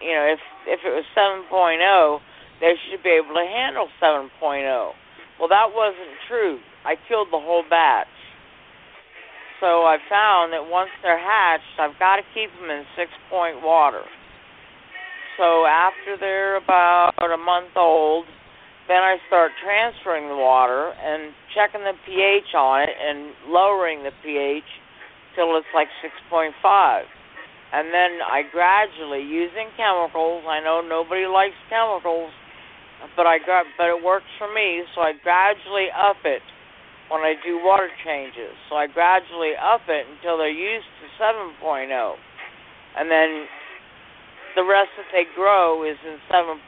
you know, if if it was 7.0, they should be able to handle 7.0. Well, that wasn't true. I killed the whole batch. So I found that once they're hatched, I've got to keep them in six point water. So after they're about a month old, then I start transferring the water and checking the pH on it and lowering the pH till it's like 6.5. And then I gradually, using chemicals, I know nobody likes chemicals, but I got but it works for me, so I gradually up it when I do water changes. So I gradually up it until they're used to 7.0, and then the rest that they grow is in 7.0,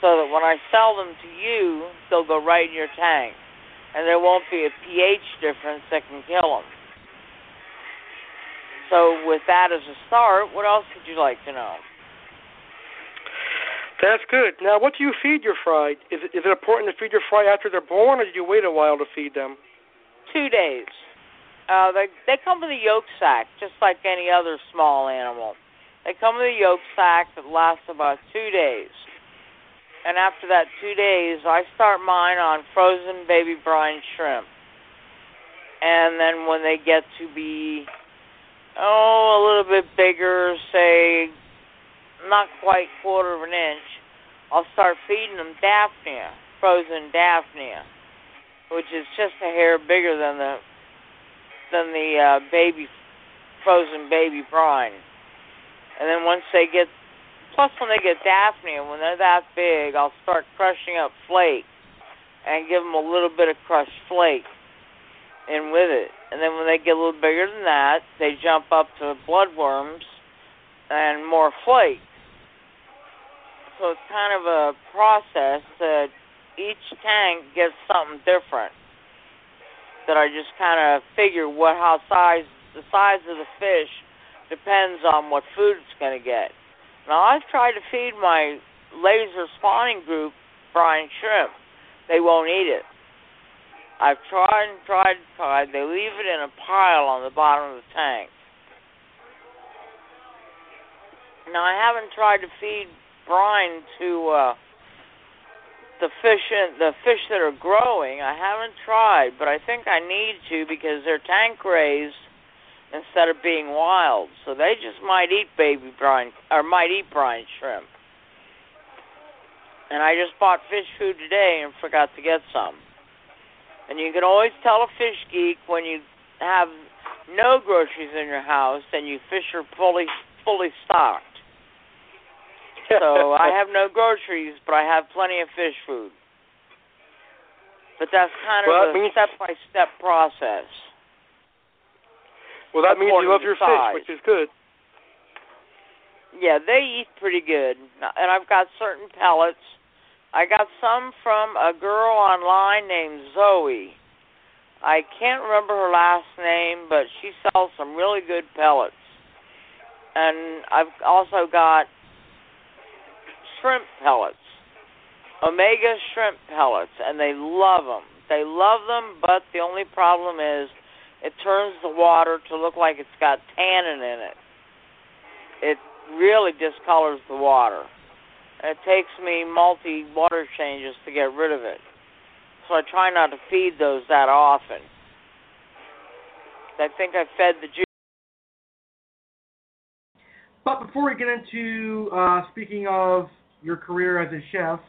so that when I sell them to you, they'll go right in your tank, and there won't be a pH difference that can kill them. So with that as a start, what else would you like to know? That's good. Now, what do you feed your fry? Is it, is it important to feed your fry after they're born, or do you wait a while to feed them? Two days. Uh, they they come with a yolk sac, just like any other small animal. They come with a yolk sac that lasts about two days. and after that two days, I start mine on frozen baby brine shrimp. And then when they get to be, oh, a little bit bigger, say, not quite quarter of an inch, I'll start feeding them Daphnia, frozen Daphnia, which is just a hair bigger than the than the uh, baby frozen baby brine. And then once they get Plus, when they get Daphnia, when they're that big, I'll start crushing up flake and give them a little bit of crushed flake in with it. And then when they get a little bigger than that, they jump up to bloodworms and more flake. So it's kind of a process that each tank gets something different. That I just kind of figure what how size the size of the fish depends on what food it's going to get. Now I've tried to feed my laser spawning group brine shrimp. They won't eat it. I've tried and tried and tried. They leave it in a pile on the bottom of the tank. Now I haven't tried to feed brine to uh, the fish in, the fish that are growing. I haven't tried, but I think I need to because they're tank raised instead of being wild. So they just might eat baby brine or might eat brine shrimp. And I just bought fish food today and forgot to get some. And you can always tell a fish geek when you have no groceries in your house and you fish are fully fully stocked. So I have no groceries, but I have plenty of fish food. But that's kind of well, a step by step process. Well, that means you love your size. fish, which is good. Yeah, they eat pretty good. And I've got certain pellets. I got some from a girl online named Zoe. I can't remember her last name, but she sells some really good pellets. And I've also got shrimp pellets, Omega shrimp pellets, and they love them. They love them, but the only problem is it turns the water to look like it's got tannin in it. It really discolors the water. It takes me multi water changes to get rid of it. So I try not to feed those that often. I think I fed the juice. But before we get into uh, speaking of your career as a chef,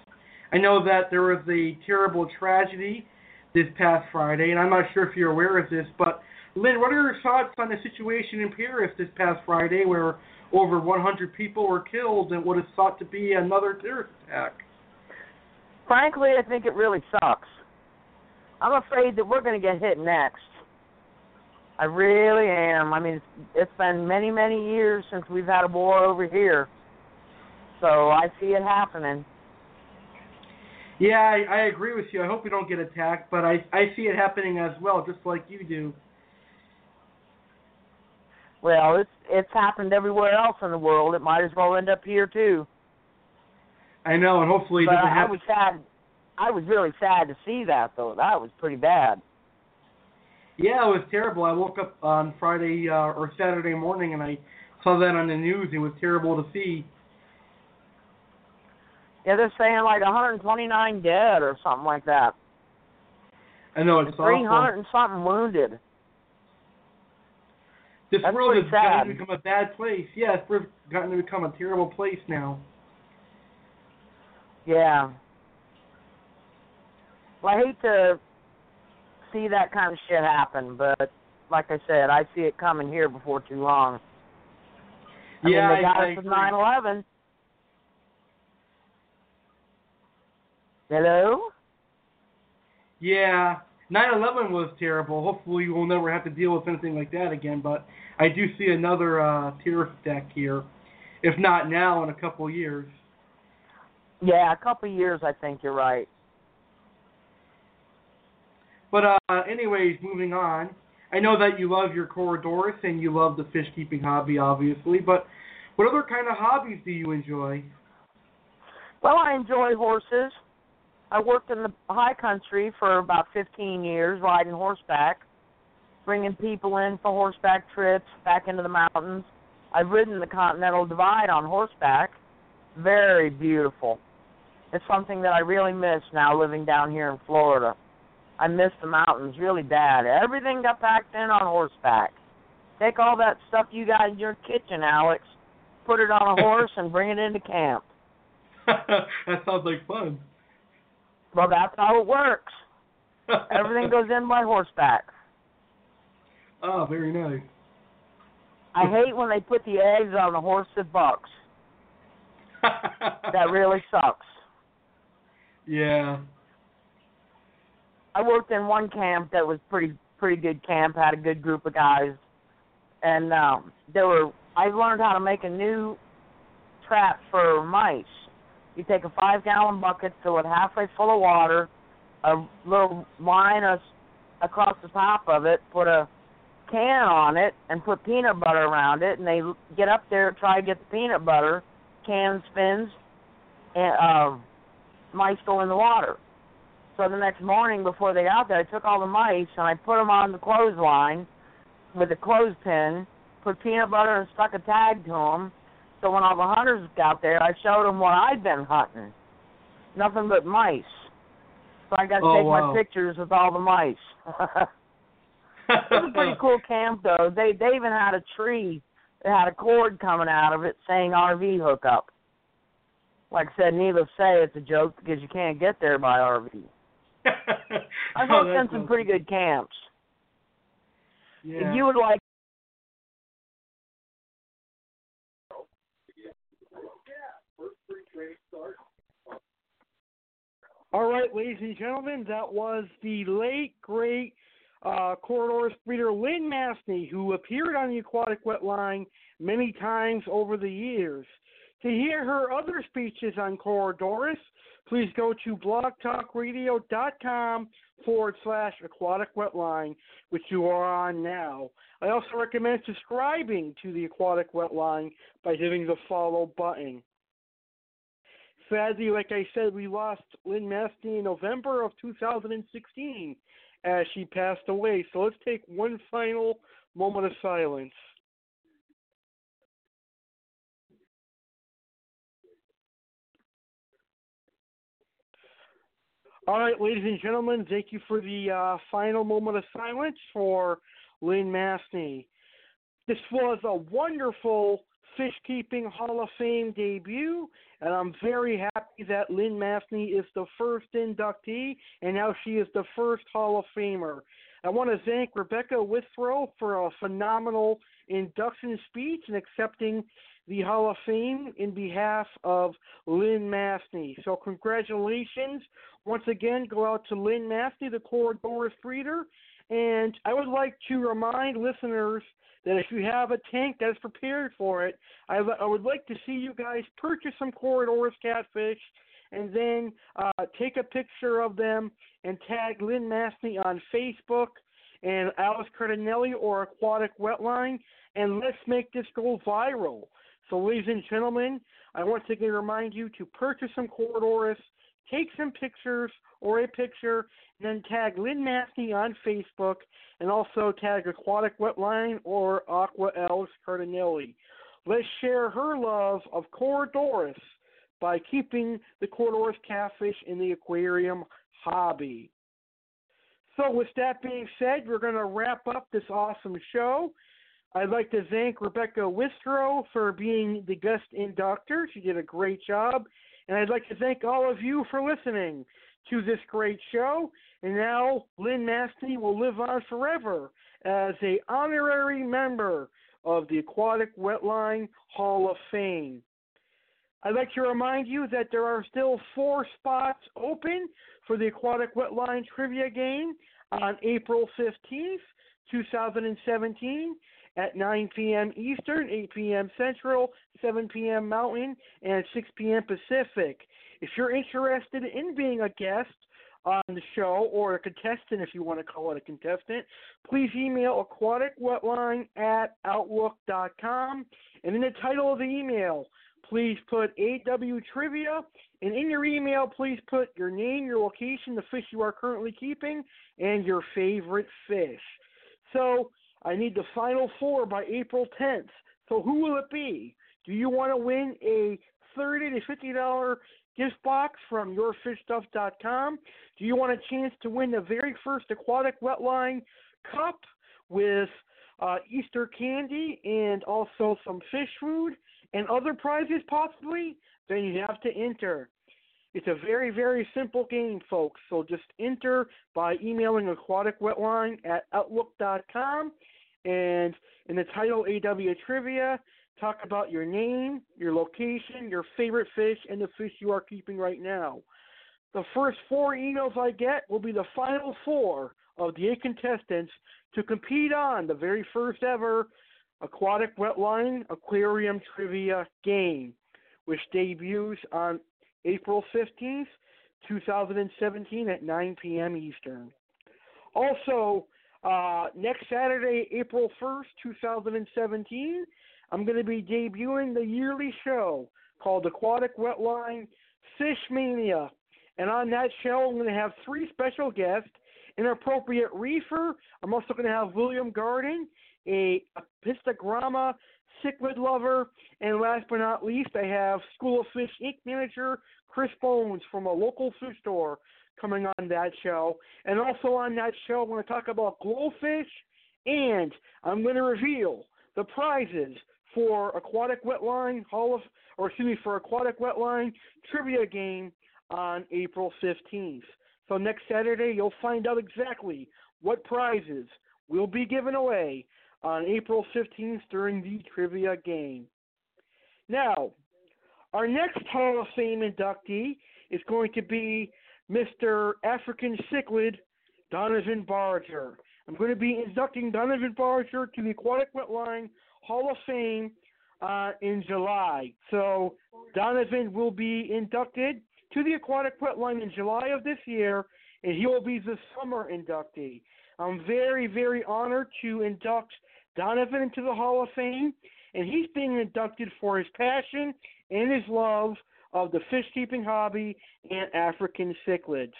I know that there was a terrible tragedy this past Friday, and I'm not sure if you're aware of this, but Lynn, what are your thoughts on the situation in Paris this past Friday where over 100 people were killed in what is thought to be another terrorist attack? Frankly, I think it really sucks. I'm afraid that we're going to get hit next. I really am. I mean, it's been many, many years since we've had a war over here. So I see it happening. Yeah, I, I agree with you. I hope we don't get attacked, but I I see it happening as well, just like you do. Well, it's it's happened everywhere else in the world. It might as well end up here too. I know, and hopefully it but doesn't I happen. was sad. I was really sad to see that though. That was pretty bad. Yeah, it was terrible. I woke up on Friday uh, or Saturday morning and I saw that on the news. It was terrible to see. Yeah, they're saying like 129 dead or something like that. I know it's and 300 awful. and something wounded. This That's world has gotten to become a bad place. Yeah, it's really gotten to become a terrible place now. Yeah. Well, I hate to see that kind of shit happen, but like I said, I see it coming here before too long. I yeah, mean, they got I, us with agree. 9/11. Hello. Yeah, 9/11 was terrible. Hopefully, we'll never have to deal with anything like that again. But I do see another uh, terrorist attack here, if not now, in a couple of years. Yeah, a couple of years. I think you're right. But uh, anyways, moving on. I know that you love your Corydoras and you love the fish keeping hobby, obviously. But what other kind of hobbies do you enjoy? Well, I enjoy horses. I worked in the high country for about 15 years, riding horseback, bringing people in for horseback trips back into the mountains. I've ridden the Continental Divide on horseback. Very beautiful. It's something that I really miss now living down here in Florida. I miss the mountains really bad. Everything got packed in on horseback. Take all that stuff you got in your kitchen, Alex, put it on a horse, and bring it into camp. that sounds like fun. Well, that's how it works. Everything goes in by horseback. Oh, very nice. I hate when they put the eggs on the horse that bucks. that really sucks. Yeah. I worked in one camp that was pretty pretty good camp, had a good group of guys. And um there were I learned how to make a new trap for mice. You take a five gallon bucket, fill it halfway full of water, a little line of, across the top of it, put a can on it, and put peanut butter around it, and they get up there, try to get the peanut butter, can spins, and uh, mice go in the water. So the next morning before they got there, I took all the mice and I put them on the clothesline with a clothespin, put peanut butter and stuck a tag to them. So when all the hunters got there, I showed them what I'd been hunting. Nothing but mice. So I got to Oh, take wow. my pictures with all the mice. it was a pretty cool camp though. They they even had a tree that had a cord coming out of it saying RV hookup. Like I said, needless to say, it's a joke because you can't get there by RV. I've Oh, worked in some pretty good camps. Yeah. If you would like All right, ladies and gentlemen, that was the late great uh, corridor Lynn Mathney, who appeared on the aquatic wetline many times over the years. To hear her other speeches on Corydoras, please go to blogtalkradio.com forward slash aquatic wetline, which you are on now. I also recommend subscribing to the aquatic wetline by hitting the follow button. Sadly, like I said, we lost Lynn Mathney in November of 2016 as she passed away. So let's take one final moment of silence. All right, ladies and gentlemen, thank you for the uh, final moment of silence for Lynn Mathney. This was a wonderful Fish Keeping Hall of Fame debut, and I'm very happy that Lynn Mathney is the first inductee, and now she is the first Hall of Famer. I want to thank Rebecca Withrow for a phenomenal induction speech and accepting the Hall of Fame in behalf of Lynn Mathney. So, congratulations. Once again, go out to Lynn Mathney, the Corydoras breeder. And I would like to remind listeners that if you have a tank that is prepared for it, I, I would like to see you guys purchase some Corydoras catfish and then uh, take a picture of them and tag Lynn Mathney on Facebook and Alex Cardinelli or Aquatic Wetline, and let's make this go viral. So, ladies and gentlemen, I once again remind you to purchase some Corydoras, take some pictures or a picture, and then tag Lynn Mathney on Facebook, and also tag Aquatic Wetline or Aqua Alex Cardinelli. Let's share her love of Corydoras by keeping the Corydoras catfish in the aquarium hobby. So, with that being said, we're going to wrap up this awesome show. I'd like to thank Rebecca Withrow for being the guest inductor. She did a great job. And I'd like to thank all of you for listening to this great show. And now Lynn Mathney will live on forever as a honorary member of the Aquatic Wetline Hall of Fame. I'd like to remind you that there are still four spots open for the Aquatic Wetline Trivia Game on April 15th, 2017 at 9 p.m. Eastern, 8 p.m. Central, 7 p.m. Mountain, and 6 p.m. Pacific. If you're interested in being a guest on the show, or a contestant if you want to call it a contestant, please email aquaticwetline at outlook.com. And in the title of the email, please put AW Trivia. And in your email, please put your name, your location, the fish you are currently keeping, and your favorite fish. So I need the final four by April 10th. So who will it be? Do you want to win a thirty to fifty dollar gift box from yourfishstuff.com. Do you want a chance to win the very first aquatic wetline cup with uh, Easter candy and also some fish food and other prizes possibly? Then you have to enter. It's a very, very simple game, folks. So just enter by emailing aquaticwetline at outlook.com and in the title AW Trivia, talk about your name, your location, your favorite fish, and the fish you are keeping right now. The first four emails I get will be the final four of the eight contestants to compete on the very first ever aquatic wetline aquarium trivia game, which debuts on April 15th, 2017 at 9 p.m. Eastern. Also, uh, next Saturday, April 1st, 2017, I'm going to be debuting the yearly show called Aquatic Wetline Fish Mania. And on that show, I'm going to have three special guests Inappropriate Reefer. I'm also going to have William Garden, a Pistogramma cichlid lover. And last but not least, I have School of Fish Inc. manager Chris Bones from a local food store coming on that show. And also on that show, I'm going to talk about GloFish, and I'm going to reveal the prizes for Aquatic Wetline Hall of, or excuse me, for Aquatic Wetline Trivia Game on April 15th. So next Saturday, you'll find out exactly what prizes will be given away on April 15th during the trivia game. Now, our next Hall of Fame inductee is going to be Mr. African Cichlid Donovan Barger. I'm going to be inducting Donovan Barger to the Aquatic Wetline Hall of Fame uh, in July. So Donovan will be inducted to the Aquatic Wetline in July of this year, and he will be the summer inductee. I'm very, very honored to induct Donovan into the Hall of Fame, and he's being inducted for his passion and his love of the fish keeping hobby and African cichlids.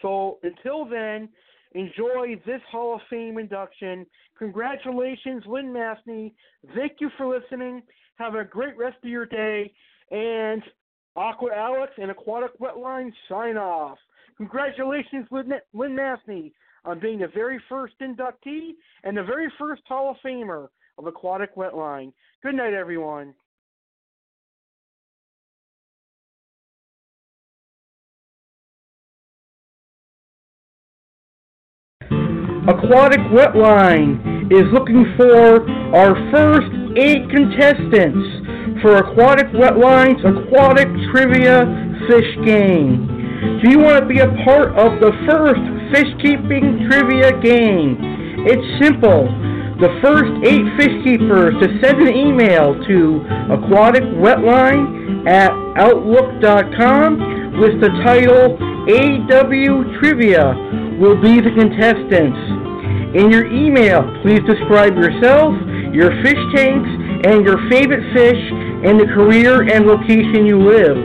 So until then, enjoy this Hall of Fame induction. Congratulations, Lynn Mathney. Thank you for listening. Have a great rest of your day. And Aqua Alex and Aquatic Wetline sign off. Congratulations, Lynn, Lynn Mathney, on being the very first inductee and the very first Hall of Famer of Aquatic Wetline. Good night, everyone. Aquatic Wetline is looking for our first eight contestants for Aquatic Wetline's Aquatic Trivia Fish Game. Do you want to be a part of the first fish keeping trivia game? It's simple. The first eight fish keepers to send an email to aquaticwetline at outlook.com with the title AW Trivia will be the contestants. In your email, please describe yourself, your fish tanks, and your favorite fish and the career and location you live.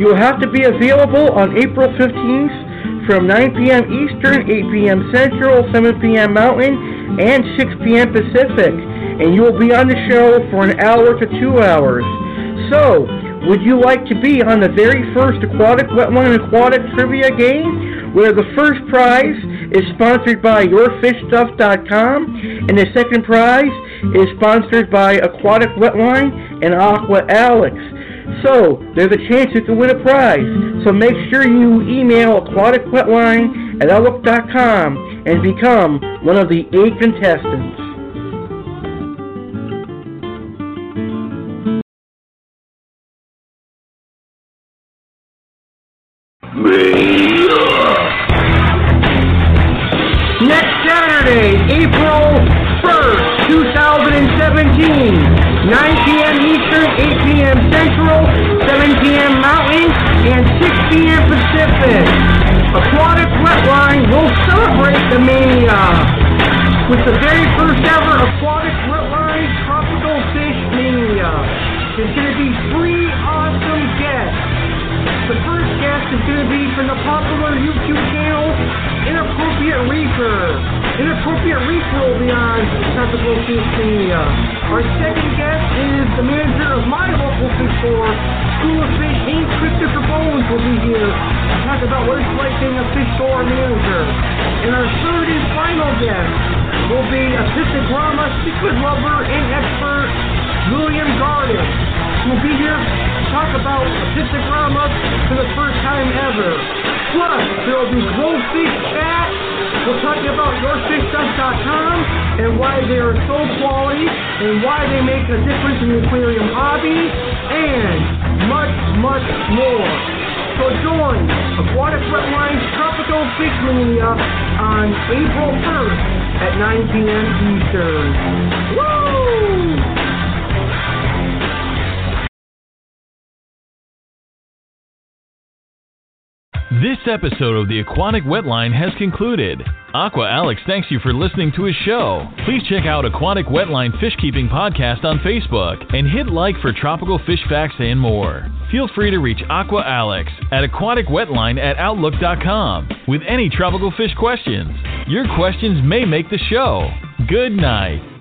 You will have to be available on April 15th from 9 p.m. Eastern, 8 p.m. Central, 7 p.m. Mountain, and 6 p.m. Pacific. And you will be on the show for an hour to two hours. So, would you like to be on the very first Aquatic Wetline Aquatic Trivia game, where the first prize is sponsored by YourFishStuff.com, and the second prize is sponsored by Aquatic Wetline and Aqua Alex. So, there's a chance you can win a prize. So make sure you email aquaticwetline at outlook.com and become one of the eight contestants. April 1st, 2017, 9 p.m. Eastern, 8 p.m. Central, 7 p.m. Mountain, and 6 p.m. Pacific. Aquatic Wetline will celebrate the mania with the very first ever Aquatic Wetline Tropical Fish Mania. There's going to be three awesome guests. Guest is going to be from the popular YouTube channel Inappropriate Reefer. Inappropriate Reefer will be on Tropical Mania. Our second guest is the manager of my local fish store, School of Fish Inc. Chris Mr. Bones will be here to talk about what it's like being a fish store manager. And our third and final guest will be a drama cichlid lover and expert, William Garden. He'll be here to talk about a Pissagrama for the first time ever. Plus, there will be GloFish Chat. We'll talk about yourfishstuff.com and why they are so quality and why they make a difference in the aquarium hobby and much, much more. So join Aquatic Wetline's Tropical Fish Mania on April 1st at 9 p.m. Eastern. Woo! This episode of the Aquatic Wetline has concluded. Aqua Alex thanks you for listening to his show. Please check out Aquatic Wetline Fish Keeping Podcast on Facebook and hit like for tropical fish facts and more. Feel free to reach Aqua Alex at aquaticwetline at outlook.com with any tropical fish questions. Your questions may make the show. Good night.